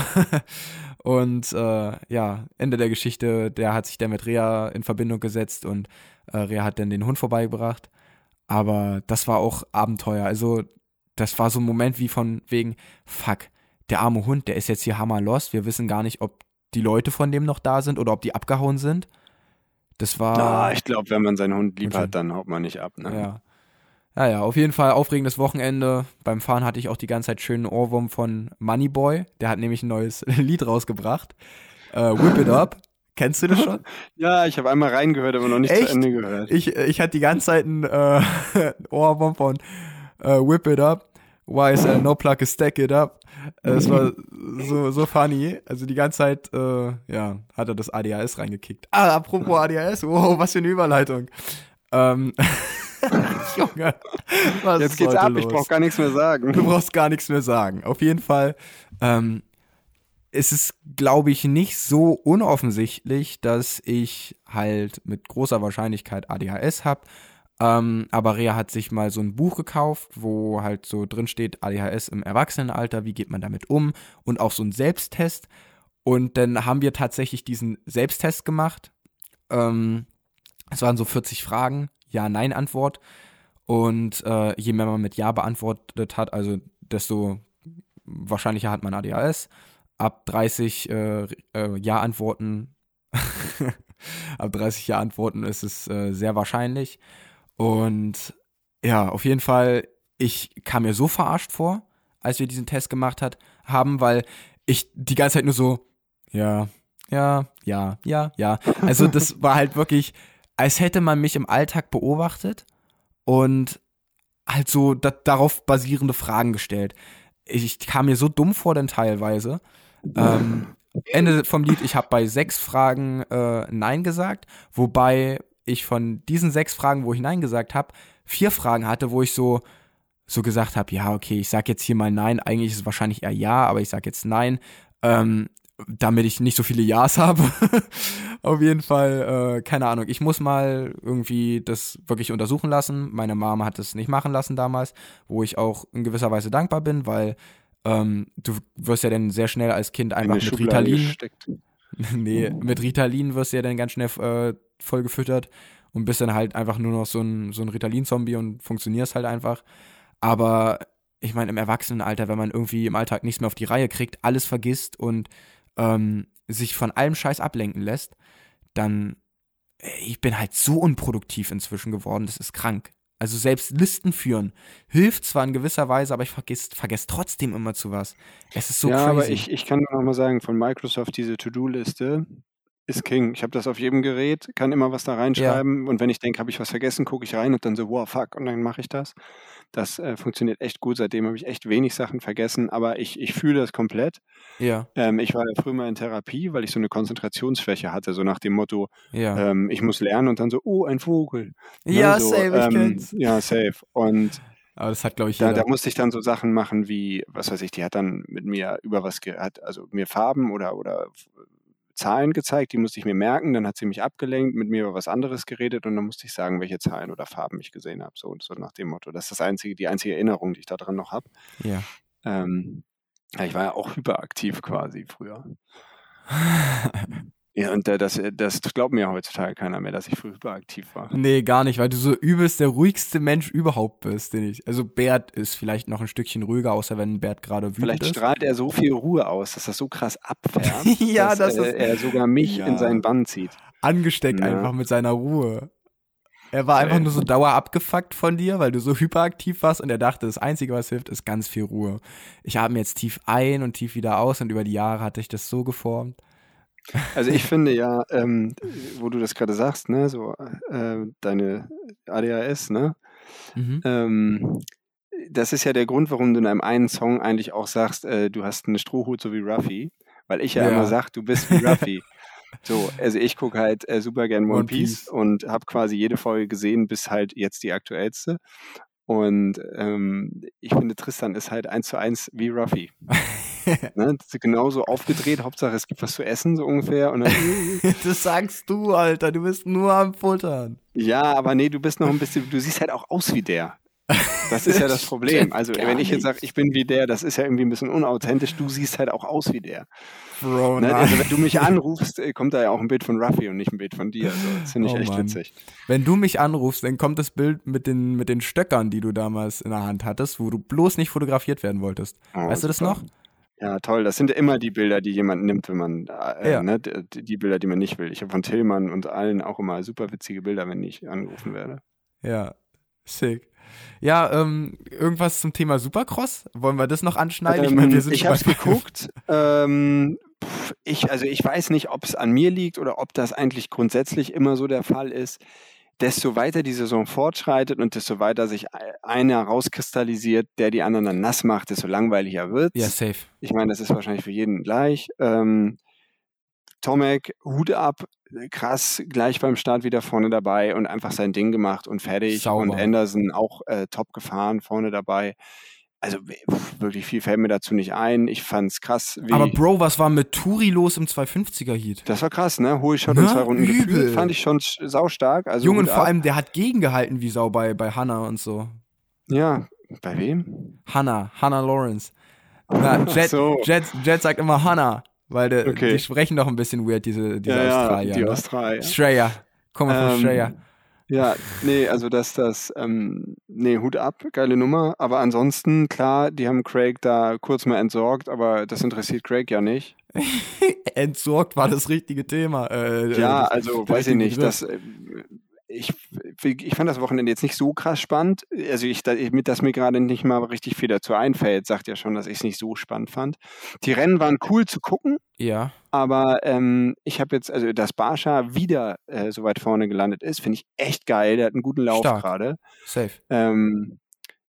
und äh, ja, Ende der Geschichte, der hat sich dann mit Rea in Verbindung gesetzt und äh, Rea hat dann den Hund vorbeigebracht. Aber das war auch Abenteuer. Also, das war so ein Moment wie von wegen, fuck, der arme Hund, der ist jetzt hier hammerlos. Wir wissen gar nicht, ob die Leute von dem noch da sind oder ob die abgehauen sind. Das war. Ah, ich glaube, wenn man seinen Hund lieb hat, dann haut man nicht ab. Ne? Ja. Naja, auf jeden Fall aufregendes Wochenende. Beim Fahren hatte ich auch die ganze Zeit schönen Ohrwurm von Moneyboy. Der hat nämlich ein neues Lied rausgebracht. Äh, Whip It Up. Kennst du das schon? ja, ich habe einmal reingehört, aber noch nicht Echt? zu Ende gehört. Ich, ich hatte die ganze Zeit einen äh, Ohrwurm von äh, Whip It Up. Why is there no plug a stack it up? Es war so, so funny. Also die ganze Zeit, äh, ja, hat er das ADHS reingekickt. Ah, apropos ADHS, wow, was für eine Überleitung. Ähm, Junge, was Jetzt geht's ab, los? ich brauch gar nichts mehr sagen. Du brauchst gar nichts mehr sagen. Auf jeden Fall, ähm, ist es, glaube ich, nicht so unoffensichtlich, dass ich halt mit großer Wahrscheinlichkeit ADHS habe ähm, aber Rea hat sich mal so ein Buch gekauft, wo halt so drin steht, ADHS im Erwachsenenalter, wie geht man damit um und auch so ein Selbsttest. Und dann haben wir tatsächlich diesen Selbsttest gemacht. Ähm, es waren so 40 Fragen, Ja-Nein-Antwort. Und äh, je mehr man mit Ja beantwortet hat, also desto wahrscheinlicher hat man ADHS. Ab 30 äh, äh, Ja-Antworten, ab 30 Ja-Antworten ist es äh, sehr wahrscheinlich. Und ja, auf jeden Fall, ich kam mir so verarscht vor, als wir diesen Test gemacht hat, haben, weil ich die ganze Zeit nur so, ja, ja, ja, ja, ja. Also das war halt wirklich, als hätte man mich im Alltag beobachtet und halt so da, darauf basierende Fragen gestellt. Ich, ich, kam mir so dumm vor, denn teilweise. Ähm, Ende vom Lied, ich habe bei sechs Fragen äh, Nein gesagt, wobei ich von diesen sechs Fragen, wo ich Nein gesagt habe, vier Fragen hatte, wo ich so, so gesagt habe, ja, okay, ich sag jetzt hier mal Nein, eigentlich ist es wahrscheinlich eher Ja, aber ich sag jetzt Nein, ähm, damit ich nicht so viele Ja's habe. Auf jeden Fall, äh, keine Ahnung, ich muss mal irgendwie das wirklich untersuchen lassen. Meine Mama hat es nicht machen lassen damals, wo ich auch in gewisser Weise dankbar bin, weil ähm, du wirst ja dann sehr schnell als Kind einfach mit Ritalin. Gesteckt. nee, mit Ritalin wirst du ja dann ganz schnell äh, voll gefüttert und bist dann halt einfach nur noch so ein, so ein Ritalin-Zombie und funktionierst halt einfach. Aber ich meine, im Erwachsenenalter, wenn man irgendwie im Alltag nichts mehr auf die Reihe kriegt, alles vergisst und ähm, sich von allem Scheiß ablenken lässt, dann ich bin halt so unproduktiv inzwischen geworden, das ist krank. Also selbst Listen führen hilft zwar in gewisser Weise, aber ich vergesse vergess trotzdem immer zu was. Es ist so ja, crazy. aber ich, ich kann nur noch mal sagen, von Microsoft diese To-Do-Liste, ist King. Ich habe das auf jedem Gerät, kann immer was da Ja. reinschreiben und wenn ich denke, habe ich was vergessen, gucke ich rein und dann so: „Wow, fuck“ und dann mache ich das. Das, äh, funktioniert echt gut. Seitdem habe ich echt wenig Sachen vergessen, aber ich ich fühle das komplett. Ja. Ähm, ich war ja früher mal in Therapie, weil ich so eine Konzentrationsschwäche hatte, so nach dem Motto, Ja. ähm, ich muss lernen und dann so: „Oh, ein Vogel“, ne, Ja, so, safe, ich ähm, kenn's. ja, safe. Und Aber das hat, glaube ich, da da musste ich dann so Sachen machen wie, was weiß ich, die hat dann mit mir über was ge hat also mir Farben oder oder Zahlen gezeigt, die musste ich mir merken, dann hat sie mich abgelenkt, mit mir über was anderes geredet und dann musste ich sagen, welche Zahlen oder Farben ich gesehen habe. So und so nach dem Motto. Das ist das einzige, die einzige Erinnerung, die ich daran noch habe. Ja. Ähm, ich war ja auch hyperaktiv quasi früher. Ja, und äh, das, das glaubt mir heutzutage keiner mehr, dass ich früher hyperaktiv war. Nee, gar nicht, weil du so übelst der ruhigste Mensch überhaupt bist, den ich. Also Bert ist vielleicht noch ein Stückchen ruhiger, außer wenn Bert gerade wütend Vielleicht ist. strahlt er so viel Ruhe aus, dass das so krass abfärbt, Ja, dass das äh, ist- er sogar mich Ja. in seinen Bann zieht. Angesteckt Ja. einfach mit seiner Ruhe. Er war einfach Ey. nur so dauer abgefuckt von dir, weil du so hyperaktiv warst und er dachte, das Einzige, was hilft, ist ganz viel Ruhe. Ich atme jetzt tief ein und tief wieder aus und über die Jahre hat sich das so geformt. Also ich finde ja, ähm, wo du das gerade sagst, ne, so äh, deine ADHS, ne, Mhm. ähm, das ist ja der Grund, warum du in einem einen Song eigentlich auch sagst, äh, du hast einen Strohhut so wie Ruffy, weil ich ja, Ja. immer sag, du bist wie Ruffy. so, also ich gucke halt äh, super gern One, One Piece, Piece. und habe quasi jede Folge gesehen, bis halt jetzt die aktuellste. Und ähm, ich finde, Tristan ist halt eins zu eins wie Ruffy. ne? Das ist genauso aufgedreht, Hauptsache es gibt was zu essen, so ungefähr. Und dann, das sagst du, Alter, du bist nur am Futtern. Ja, aber nee, du bist noch ein bisschen, du siehst halt auch aus wie der. Das ist ja das Problem. Also, Gar wenn ich jetzt sage, ich bin wie der, das ist ja irgendwie ein bisschen unauthentisch. Du siehst halt auch aus wie der. Bro, Ne? nein. Also, wenn du mich anrufst, äh, kommt da ja auch ein Bild von Ruffy und nicht ein Bild von dir. Also, das finde ich Oh echt Mann. witzig. Wenn du mich anrufst, dann kommt das Bild mit den, mit den Stöckern, die du damals in der Hand hattest, wo du bloß nicht fotografiert werden wolltest. Oh, weißt du das super. noch? Ja, toll. Das sind immer die Bilder, die jemand nimmt, wenn man, äh, Ja. ne, die, die Bilder, die man nicht will. Ich habe von Tillmann und allen auch immer super witzige Bilder, wenn ich angerufen werde. Ja, sick. Ja, ähm, irgendwas zum Thema Supercross? Wollen wir das noch anschneiden? ich meine, wir sind ich habe es geguckt. ähm, pff, ich, also ich weiß nicht, ob es an mir liegt oder ob das eigentlich grundsätzlich immer so der Fall ist. Desto weiter die Saison fortschreitet und desto weiter sich e- einer rauskristallisiert, der die anderen dann nass macht, desto langweiliger wird Ja, safe. Ich meine, das ist wahrscheinlich für jeden gleich. Ähm, Tomek, Hut ab, krass, gleich beim Start wieder vorne dabei und einfach sein Ding gemacht und fertig. Sauber. Und Anderson auch äh, top gefahren, vorne dabei. Also wirklich viel fällt mir dazu nicht ein. Ich fand's krass. Aber Bro, was war mit Turi los im 250er Heat? das war krass, ne? Hohe Shot Ne? in zwei Runden Übel. gefühlt. Fand ich schon sch- saustark. Also Jungen, vor allem, der hat gegengehalten wie Sau bei, bei Hannah und so. Ja, bei wem? Hannah, Hannah Lawrence. Na, Jet, so. Jet, Jet sagt immer Hannah, weil der, Okay. die sprechen doch ein bisschen weird, diese, diese ja, Australier. die ne? Australier. Shreya. Komm mal von Ähm, Shreya. Ja, nee, also dass das, ähm, nee, Hut ab, geile Nummer. Aber ansonsten, klar, die haben Craig da kurz mal entsorgt, aber das interessiert Craig ja nicht. Entsorgt war das richtige Thema. Äh, Ja, also weiß ich nicht. Das, äh, ich, ich fand das Wochenende jetzt nicht so krass spannend. Also ich, dass mir gerade nicht mal richtig viel dazu einfällt, sagt ja schon, dass ich es nicht so spannend fand. Die Rennen waren cool zu gucken. Ja, Aber ähm, ich habe jetzt, also dass Barscha wieder äh, so weit vorne gelandet ist, finde ich echt geil. Der hat einen guten Lauf gerade. safe. Ähm,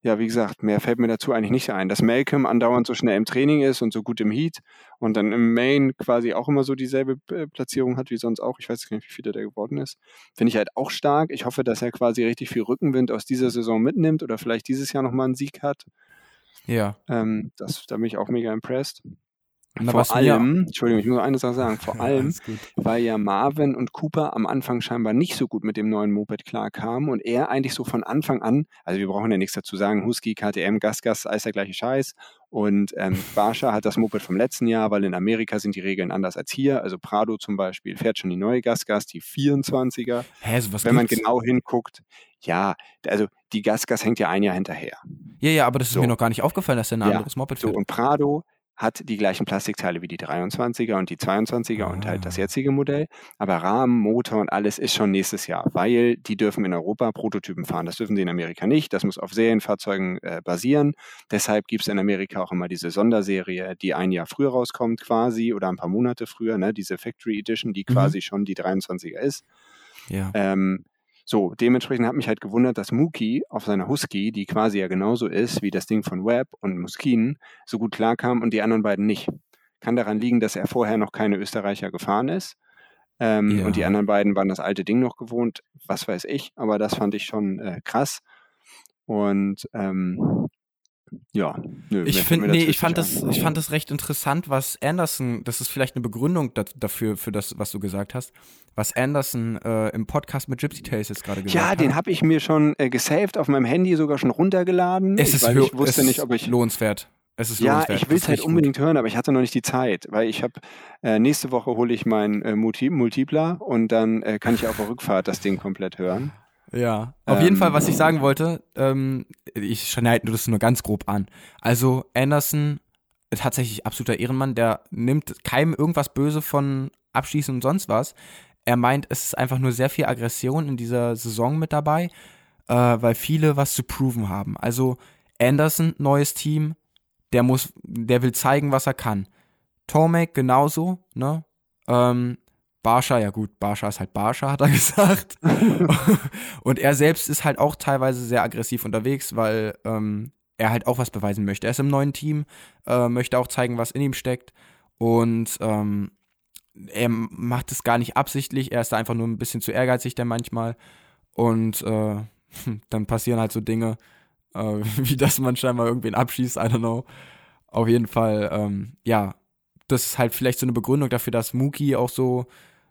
ja, wie gesagt, mehr fällt mir dazu eigentlich nicht ein. Dass Malcolm andauernd so schnell im Training ist und so gut im Heat und dann im Main quasi auch immer so dieselbe äh, Platzierung hat wie sonst auch. Ich weiß gar nicht, wie viel der geworden ist. Finde ich halt auch stark. Ich hoffe, dass er quasi richtig viel Rückenwind aus dieser Saison mitnimmt oder vielleicht dieses Jahr nochmal einen Sieg hat. Ja. Ähm, das, da bin ich auch mega impressed. Na, vor was mir- allem, Entschuldigung, ich muss noch eine Sache sagen, vor allem, weil ja Marvin und Cooper am Anfang scheinbar nicht so gut mit dem neuen Moped klarkamen und er eigentlich so von Anfang an, also wir brauchen ja nichts dazu sagen, Husky, KTM, Gasgas, alles der gleiche Scheiß und ähm, Barsha hat das Moped vom letzten Jahr, weil in Amerika sind die Regeln anders als hier, also Prado zum Beispiel fährt schon die neue Gasgas, die 24er, Hä, sowas wenn man gibt's? genau hinguckt, ja, also die Gasgas hängt ja ein Jahr hinterher. Ja, ja, aber das ist So. mir noch gar nicht aufgefallen, dass der ein Ja, anderes Moped So, fährt. und Prado hat die gleichen Plastikteile wie die 23er und die 22er und halt das Ah. jetzige Modell. Aber Rahmen, Motor und alles ist schon nächstes Jahr, weil die dürfen in Europa Prototypen fahren. Das dürfen sie in Amerika nicht. Das muss auf Serienfahrzeugen äh, basieren. Deshalb gibt es in Amerika auch immer diese Sonderserie, die ein Jahr früher rauskommt quasi oder ein paar Monate früher, ne? diese Factory Edition, die Mhm. quasi schon die 23er ist. Ja. Ähm, so, dementsprechend hat mich halt gewundert, dass Mookie auf seiner Husky, die quasi ja genauso ist wie das Ding von Webb und Muskin, so gut klarkam und die anderen beiden nicht. Kann daran liegen, dass er vorher noch keine Österreicher gefahren ist. Ähm, Ja. Und die anderen beiden waren das alte Ding noch gewohnt, was weiß ich, aber das fand ich schon äh, krass. Und ähm, ja, nö, Ich finde, nee, ich fand das, ein. ich fand das recht interessant, was Anderson, das ist vielleicht eine Begründung da, dafür, für das, was du gesagt hast, was Anderson äh, im Podcast mit Gypsy Tales jetzt gerade gesagt Ja, hat. den habe ich mir schon äh, gesaved, auf meinem Handy sogar schon runtergeladen. es ich, ist, ich wusste es nicht, ob ich lohnenswert. Es ist Ja, ich will es halt richtig gut. unbedingt hören, aber ich hatte noch nicht die Zeit, weil ich habe äh, nächste Woche hole ich meinen äh, Multi Multipler und dann äh, kann ich auf der Rückfahrt das Ding komplett hören. Ja, auf jeden Ähm, Fall, was ich sagen wollte, ähm, ich schneide das nur ganz grob an. Also Anderson, tatsächlich absoluter Ehrenmann, der nimmt keinem irgendwas böse von Abschießen und sonst was. Er meint, es ist einfach nur sehr viel Aggression in dieser Saison mit dabei, äh, weil viele was zu proven haben. Also Anderson, neues Team, der muss, der will zeigen, was er kann. Tomek genauso, ne? Ähm, Barscha, ja gut, Barscha ist halt Barscha, hat er gesagt. und er selbst ist halt auch teilweise sehr aggressiv unterwegs, weil ähm, er halt auch was beweisen möchte. Er ist im neuen Team, äh, möchte auch zeigen, was in ihm steckt. Und ähm, er macht es gar nicht absichtlich, er ist da einfach nur ein bisschen zu ehrgeizig, der manchmal. Und äh, dann passieren halt so Dinge, äh, wie dass man scheinbar irgendwen abschießt, I don't know. Auf jeden Fall, ähm, ja, das ist halt vielleicht so eine Begründung dafür, dass Mookie auch so,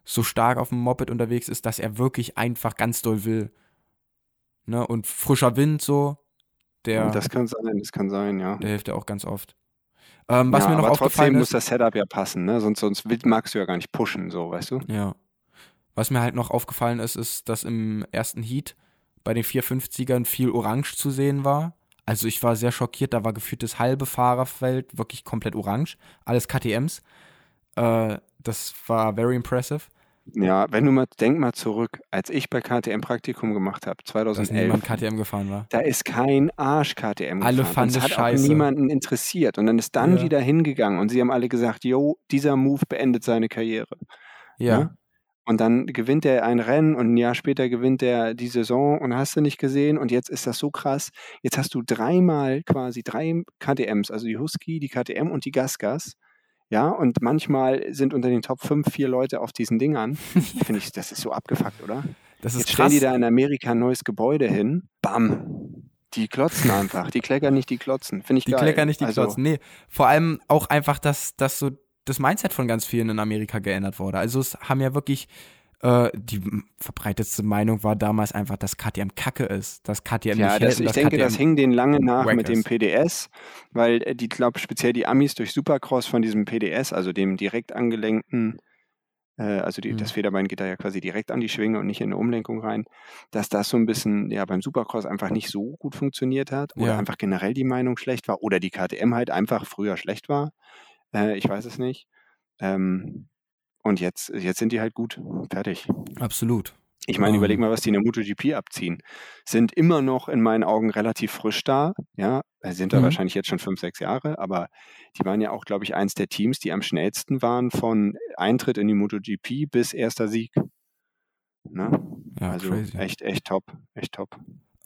so stark auf dem Moped unterwegs ist, dass er wirklich einfach ganz doll will. Ne? Und frischer Wind so, der, Das kann sein, das kann sein, ja. der hilft ja auch ganz oft. Ähm, was ja, mir noch aber aufgefallen trotzdem ist, muss das Setup ja passen, ne? Sonst, sonst magst du ja gar nicht pushen, so, weißt du? Ja. Was mir halt noch aufgefallen ist, ist, dass im ersten Heat bei den 450ern viel Orange zu sehen war. Also ich war sehr schockiert, da war gefühlt das halbe Fahrerfeld wirklich komplett orange. Alles KTMs. Äh, das war very impressive. Ja, wenn du mal, denk mal zurück, als ich bei KTM Praktikum gemacht habe, Dass 2011, niemand KTM gefahren war. da ist kein Arsch KTM Alle gefahren. fanden hat scheiße. auch niemanden interessiert. Und dann ist dann Ja. wieder hingegangen und sie haben alle gesagt, yo, dieser Move beendet seine Karriere. Ja. Ne? Und dann gewinnt er ein Rennen und ein Jahr später gewinnt er die Saison und hast du nicht gesehen. Und jetzt ist das so krass. Jetzt hast du dreimal quasi drei KTMs, also die Husky, die KTM und die Gasgas. Ja, und manchmal sind unter den Top 5 vier Leute auf diesen Dingern. Finde ich, das ist so abgefuckt, oder? Das ist Jetzt stellen krass. die da in Amerika ein neues Gebäude hin. Bam. Die klotzen einfach. Die kleckern nicht, die klotzen. Finde ich Die geil. Klecker nicht die also, Klotzen. Nee, vor allem auch einfach, dass, dass so das Mindset von ganz vielen in Amerika geändert wurde. Also es haben ja wirklich, äh, die verbreitetste Meinung war damals einfach, dass KTM Kacke ist. Dass KTM Ja, nicht das, hält ich denke, KTM das hing denen lange nach mit dem. PDS, weil äh, die, glaube speziell die Amis durch Supercross von diesem PDS, also dem direkt angelenkten, äh, also die, Mhm. das Federbein geht da ja quasi direkt an die Schwinge und nicht in eine Umlenkung rein, dass das so ein bisschen ja beim Supercross einfach nicht so gut funktioniert hat oder Ja. einfach generell die Meinung schlecht war oder die KTM halt einfach früher schlecht war. Äh, ich weiß es nicht. Ähm, und jetzt, jetzt sind die halt gut. Fertig. Absolut. Ich meine, Ähm. überleg mal, was die in der MotoGP abziehen. Sind immer noch in meinen Augen relativ frisch da. Ja, sind da Mhm. wahrscheinlich jetzt schon fünf, sechs Jahre, aber die waren ja auch, glaube ich, eins der Teams, die am schnellsten waren von Eintritt in die MotoGP bis erster Sieg. Ne? Ja, also crazy. echt, echt top. Echt top.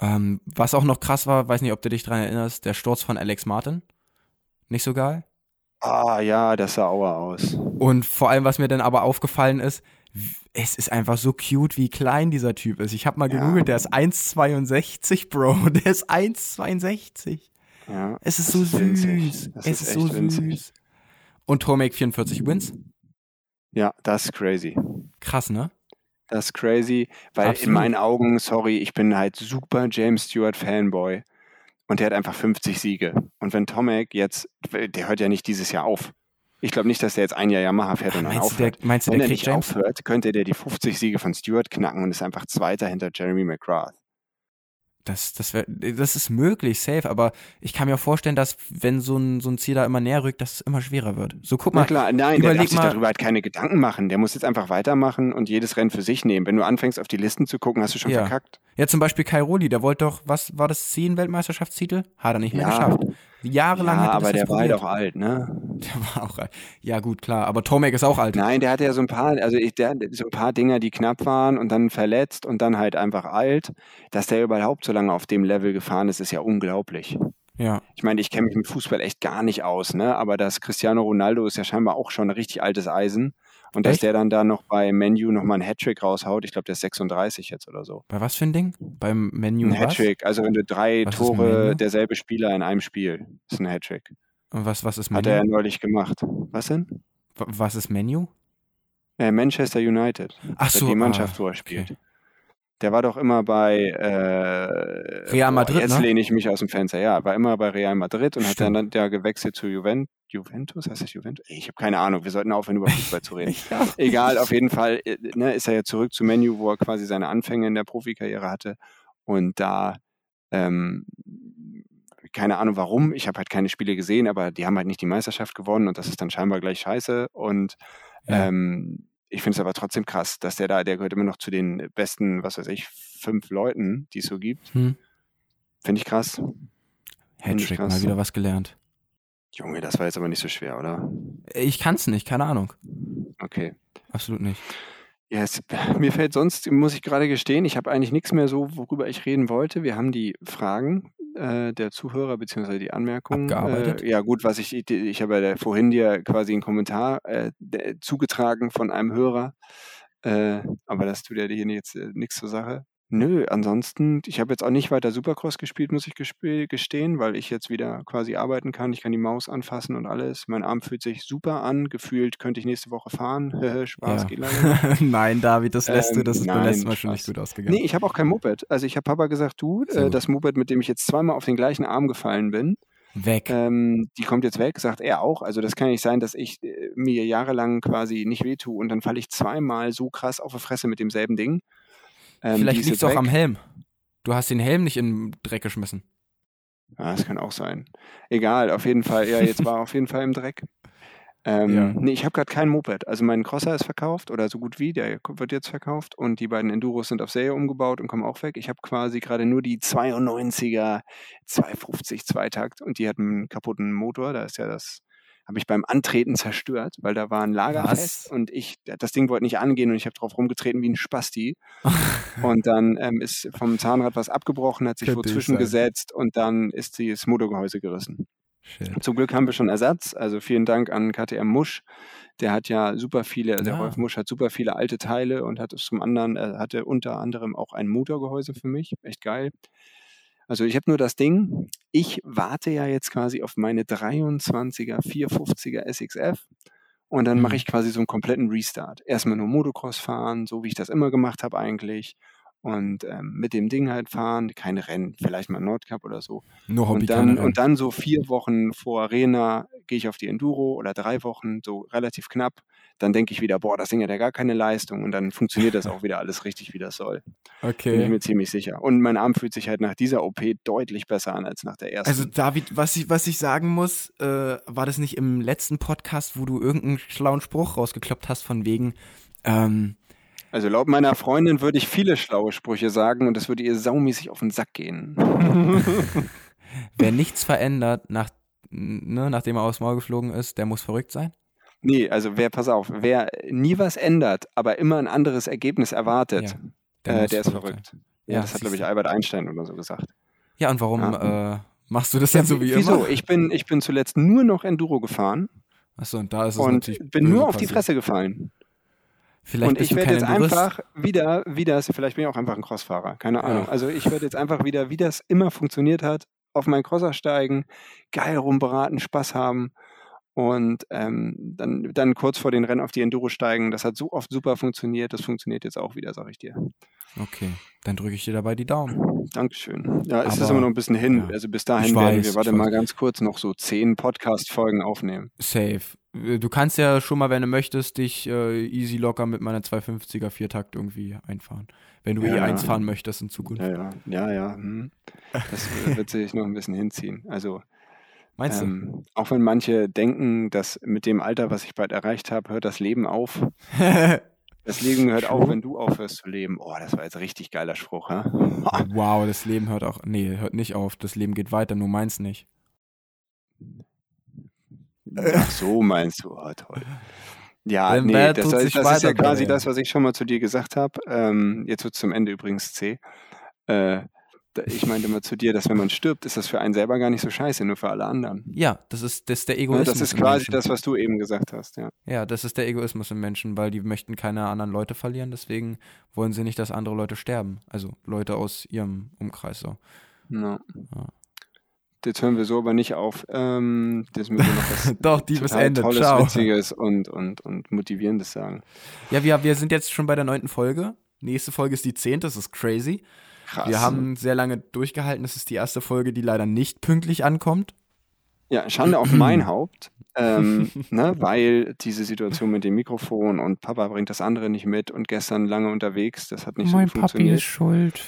Ähm, was auch noch krass war, weiß nicht, ob du dich dran erinnerst, der Sturz von Alex Martin. Nicht so geil. Ah ja, das sah auer aus. Und vor allem, was mir dann aber aufgefallen ist, es ist einfach so cute, wie klein dieser Typ ist. Ich habe mal Ja. gegoogelt, der ist 1,62, Bro. Der ist 1,62. Ja, Es ist so ist süß. Es ist ist, so winzig. süß. Und Tomek 44 Wins. ja, das ist crazy. Krass, ne? Das ist crazy, weil in Absolut. meinen Augen, sorry, ich bin halt super James Stewart Fanboy und der hat einfach 50 Siege. Und wenn Tomek jetzt, der hört ja nicht dieses Jahr auf. Ich glaube nicht, dass der jetzt ein Jahr Yamaha fährt und dann du, der, aufhört. meinst du, Wenn der er nicht James? aufhört, könnte der die 50 Siege von Stewart knacken und ist einfach Zweiter hinter Jeremy McGrath. Das, das, wär, das ist möglich, safe, aber ich kann mir auch vorstellen, dass wenn so ein, so ein Ziel da immer näher rückt, dass es immer schwerer wird. So, guck Na mal, klar, nein, der überleg darf sich darüber halt keine Gedanken machen. Der muss jetzt einfach weitermachen und jedes Rennen für sich nehmen. Wenn du anfängst, auf die Listen zu gucken, hast du schon Ja. verkackt. ja, zum Beispiel Kai Roli, der wollte doch, was war das, 10 Weltmeisterschaftstitel? Hat er nicht mehr Ja. geschafft. Jahrelang Ja, hat er aber das der war halt auch alt, ne? Der war auch alt. Ja, gut, klar. Aber Tomek ist auch alt. Nein, der hatte ja so ein paar, also ich, der, so ein paar Dinger, die knapp waren und dann verletzt und dann halt einfach alt. Dass der überhaupt so lange auf dem Level gefahren ist, ist ja unglaublich. Ja, Ich meine, ich kenne mich mit Fußball echt gar nicht aus, ne? Aber das Cristiano Ronaldo ist ja scheinbar auch schon ein richtig altes Eisen. Und dass Echt? der dann da noch bei Menu nochmal einen Hattrick raushaut, ich glaube, der ist 36 jetzt oder so. bei was für ein Ding? Beim Menü Ein? Hattrick, also wenn du drei Was Tore Menu? derselbe Spieler in einem Spiel, ist ein Hattrick. Und Was, was ist Hat er ja Menu? neulich gemacht. Was denn? Was ist Menu? Äh, Manchester United. Ach so, die ah, Mannschaft, wo er okay. Der war doch immer bei äh, Real Madrid, jetzt ne? lehne ich mich aus dem Fenster. Ja, war immer bei Real Madrid und hat Stimmt. dann ja gewechselt zu Juventus. Juventus, heißt das Juventus? Ich habe keine Ahnung. Wir sollten aufhören, über Fußball zu reden. Ja. Egal, auf jeden Fall äh, ne, ist er ja zurück zu Menu, wo er quasi seine Anfänge in der Profikarriere hatte. Und da, ähm, keine Ahnung warum, ich habe halt keine Spiele gesehen, aber die haben halt nicht die Meisterschaft gewonnen und das ist dann scheinbar gleich scheiße. Und Ja. ähm, ich finde es aber trotzdem krass, dass der da, der gehört immer noch zu den besten, was weiß ich, fünf Leuten, die es so gibt. Hm. Finde ich krass. Hattrick, krass. mal wieder was gelernt. Junge, das war jetzt aber nicht so schwer, oder? Ich kann's nicht, keine Ahnung. Okay. Absolut nicht. Ja, es, mir fällt sonst, muss ich gerade gestehen, ich habe eigentlich nichts mehr so, worüber ich reden wollte. Wir haben die Fragen äh, der Zuhörer beziehungsweise die Anmerkungen. Abgearbeitet? Äh, ja, gut, was ich, ich, ich habe ja vorhin dir quasi einen Kommentar äh, zugetragen von einem Hörer, äh, aber das tut ja hier jetzt äh, nichts zur Sache. Nö, ansonsten, ich habe jetzt auch nicht weiter Supercross gespielt, muss ich gestehen, weil ich jetzt wieder quasi arbeiten kann. Ich kann die Maus anfassen und alles. Mein Arm fühlt sich super an. Gefühlt könnte ich nächste Woche fahren. Spaß, Ja. geht nicht. Nein, David, das lässt du, Ähm, das ist beim letzten Mal schon nicht gut ausgegangen. Nee, ich habe auch kein Moped. Also ich habe Papa gesagt, du, äh, das Moped, mit dem ich jetzt zweimal auf den gleichen Arm gefallen bin, Weg. ähm, die kommt jetzt weg, sagt er auch. Also das kann nicht sein, dass ich äh, mir jahrelang quasi nicht wehtue und dann falle ich zweimal so krass auf die Fresse mit demselben Ding. Ähm, Vielleicht liegt es auch am. Helm. Du hast den Helm nicht in den Dreck geschmissen. Ja, das kann auch sein. Egal, auf jeden Fall. Ja, jetzt war er auf jeden Fall im Dreck. Ähm, Ja. Nee, ich habe gerade kein Moped. Also mein Crosser ist verkauft oder so gut wie, der wird jetzt verkauft und die beiden Enduros sind auf Serie umgebaut und kommen auch weg. Ich habe quasi gerade nur die 92er 250 Zweitakt und die hat einen kaputten Motor. Da ist ja das, habe ich beim Antreten zerstört, weil da war ein Lagerfest Was? und ich, das Ding wollte nicht angehen und ich habe drauf rumgetreten wie ein Spasti. Und dann ähm, ist vom Zahnrad was abgebrochen, hat sich wo Könnte ich zwischengesetzt und dann ist das Motorgehäuse gerissen. Shit. Zum Glück haben wir schon Ersatz. Also vielen Dank an KTM Musch. Der hat ja super viele, der Ja. Rolf Musch hat super viele alte Teile und hat es zum anderen, er hatte unter anderem auch ein Motorgehäuse für mich. Echt geil. Also ich habe nur das Ding, ich warte ja jetzt quasi auf meine 23er 450er SXF und dann mache Mhm. ich quasi so einen kompletten Restart. Erstmal nur Motocross fahren, so wie ich das immer gemacht habe eigentlich. Und ähm, mit dem Ding halt fahren, keine Rennen, vielleicht mal Nordcup oder so. Nur Hobby, Und dann, und dann so vier Wochen vor Arena gehe ich auf die Enduro oder drei Wochen, so relativ knapp. Dann denke ich wieder, boah, das Ding hat ja gar keine Leistung und dann funktioniert das auch wieder alles richtig, wie das soll. Bin ich Okay. mir ziemlich sicher. Und mein Arm fühlt sich halt nach dieser OP deutlich besser an als nach der ersten. Also David, was ich, was ich sagen muss, äh, war das nicht im letzten Podcast, wo du irgendeinen schlauen Spruch rausgekloppt hast von wegen, ähm, Also laut meiner Freundin würde ich viele schlaue Sprüche sagen und das würde ihr saumäßig auf den Sack gehen. wer nichts verändert, nach, ne, nachdem er aufs Maul geflogen ist, der muss verrückt sein? nee, also wer, pass auf, wer nie was ändert, aber immer ein anderes Ergebnis erwartet, Ja, äh, muss der ist verrückt. Ja, Ja, das hat, glaube ich. Albert Einstein oder so gesagt. Ja, und warum Ja. äh, machst du das denn so wie Wieso? immer? Ich bin, ich bin zuletzt nur noch Enduro gefahren Achso, und da ist es und natürlich bin nur auf die. Fresse gefallen. Vielleicht und ich werde jetzt Endurist. einfach wieder, wie das, vielleicht bin ich auch einfach ein Crossfahrer, keine Ahnung. Ja. Also ich werde jetzt einfach wieder, wie das immer funktioniert hat, auf meinen Crosser steigen, geil rumberaten, Spaß haben und ähm, dann, dann kurz vor den Rennen auf die Enduro steigen. Das hat so oft super funktioniert, das funktioniert jetzt auch wieder, sag ich dir. Okay, dann drücke ich dir dabei die Daumen. Dankeschön. Ja, es ist Aber- immer noch ein bisschen hin. ja. Also bis dahin Ich werden weiß, wir, warte mal weiß. ganz kurz, noch so zehn Podcast-Folgen aufnehmen. Safe. Äh, Du kannst ja schon mal, wenn du möchtest, dich äh, easy locker mit meiner 250er Viertakt irgendwie einfahren. Wenn du Ja. E1 fahren möchtest in Zukunft. Ja, ja, ja, ja. Hm. Das wird sich noch ein bisschen hinziehen. Also Meinst Ähm, auch wenn manche denken, dass mit dem Alter, was ich bald erreicht habe, hört das Leben auf. du? Das Leben hört auf, wenn du aufhörst zu leben. Oh, das war jetzt ein richtig geiler Spruch, ha? wow, das Leben hört auch. Nee, hört nicht auf. Das Leben geht weiter, nur meins nicht. Ach so, meinst du? Oh, toll. Ja, Then nee, das, das, das ist ja quasi das, was ich schon mal zu dir gesagt habe. Ähm, jetzt wird zum Ende übrigens C. Äh, ich meinte mal zu dir, dass wenn man stirbt, ist das für einen selber gar nicht so scheiße, nur für alle anderen. Ja, das ist, das ist der Ja, Egoismus. das ist quasi Menschen. das, was du eben gesagt hast, ja. Ja, das ist der Egoismus im Menschen, weil die möchten keine anderen Leute verlieren, deswegen wollen sie nicht, dass andere Leute sterben. Also Leute aus ihrem Umkreis so. No. Ja. Jetzt hören wir so aber nicht auf. Ähm, das müssen wir noch was Doch, liebes total Ende. Tolles, Ciao. Witziges und, und, und Motivierendes sagen. Ja, wir, wir sind jetzt schon bei der neunten Folge. Nächste Folge ist die zehnte, das ist crazy. Krass. Wir haben sehr lange durchgehalten. Das ist die erste Folge, die leider nicht pünktlich ankommt. Ja, Schande auf mein Haupt, ähm, ne, weil diese Situation mit dem Mikrofon und Papa bringt das andere nicht mit und gestern lange unterwegs, das hat nicht so gut funktioniert. schuld.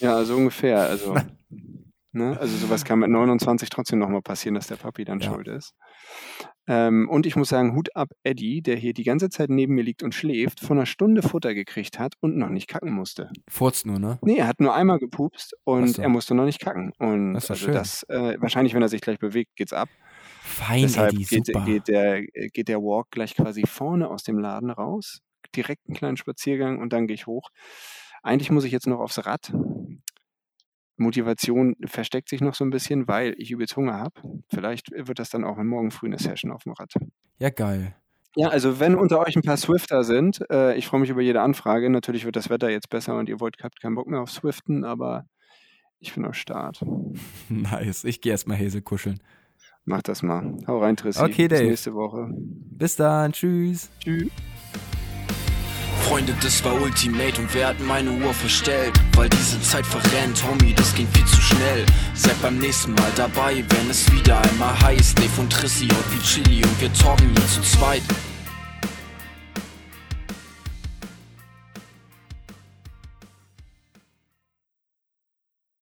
Ja, so ungefähr. Also, ne, also sowas kann mit 29 trotzdem nochmal passieren, dass der Papi dann Ja. schuld ist. Ähm, und ich muss sagen, Hut ab Eddie, der hier die ganze Zeit neben mir liegt und schläft, von einer Stunde Futter gekriegt hat und noch nicht kacken musste. Furzt nur, ne? Nee, er hat nur einmal gepupst und so. er musste noch nicht kacken. Und Das ist also schön. das, äh, wahrscheinlich, wenn er sich gleich bewegt, geht's ab. Fein, Deshalb Eddie, geht, super. geht, der, geht der Walk gleich quasi vorne aus dem Laden raus. Direkt einen kleinen Spaziergang und dann gehe ich hoch. Eigentlich muss ich jetzt noch aufs Rad. Motivation versteckt sich noch so ein bisschen, weil ich übelst Hunger habe. Vielleicht wird das dann auch morgen früh eine Session auf dem Rad. Ja, geil. Ja, also wenn unter euch ein paar Swifter sind, äh, ich freue mich über jede Anfrage. Natürlich wird das Wetter jetzt besser und ihr wollt habt keinen Bock mehr auf Swiften, aber ich bin am Start. Nice. Ich gehe erstmal Häsel kuscheln. Mach das mal. Hau rein, Trissi. Okay, Bis Dave. nächste Woche. Bis dann. Tschüss. Tschüss. Freunde, das war Ultimate und wer hat meine Uhr verstellt? Weil diese Zeit verrennt, Homie, das ging viel zu schnell. Seid beim nächsten Mal dabei, wenn es wieder einmal heißt. Dave und Trissi und wie Chili und wir talken hier zu zweit.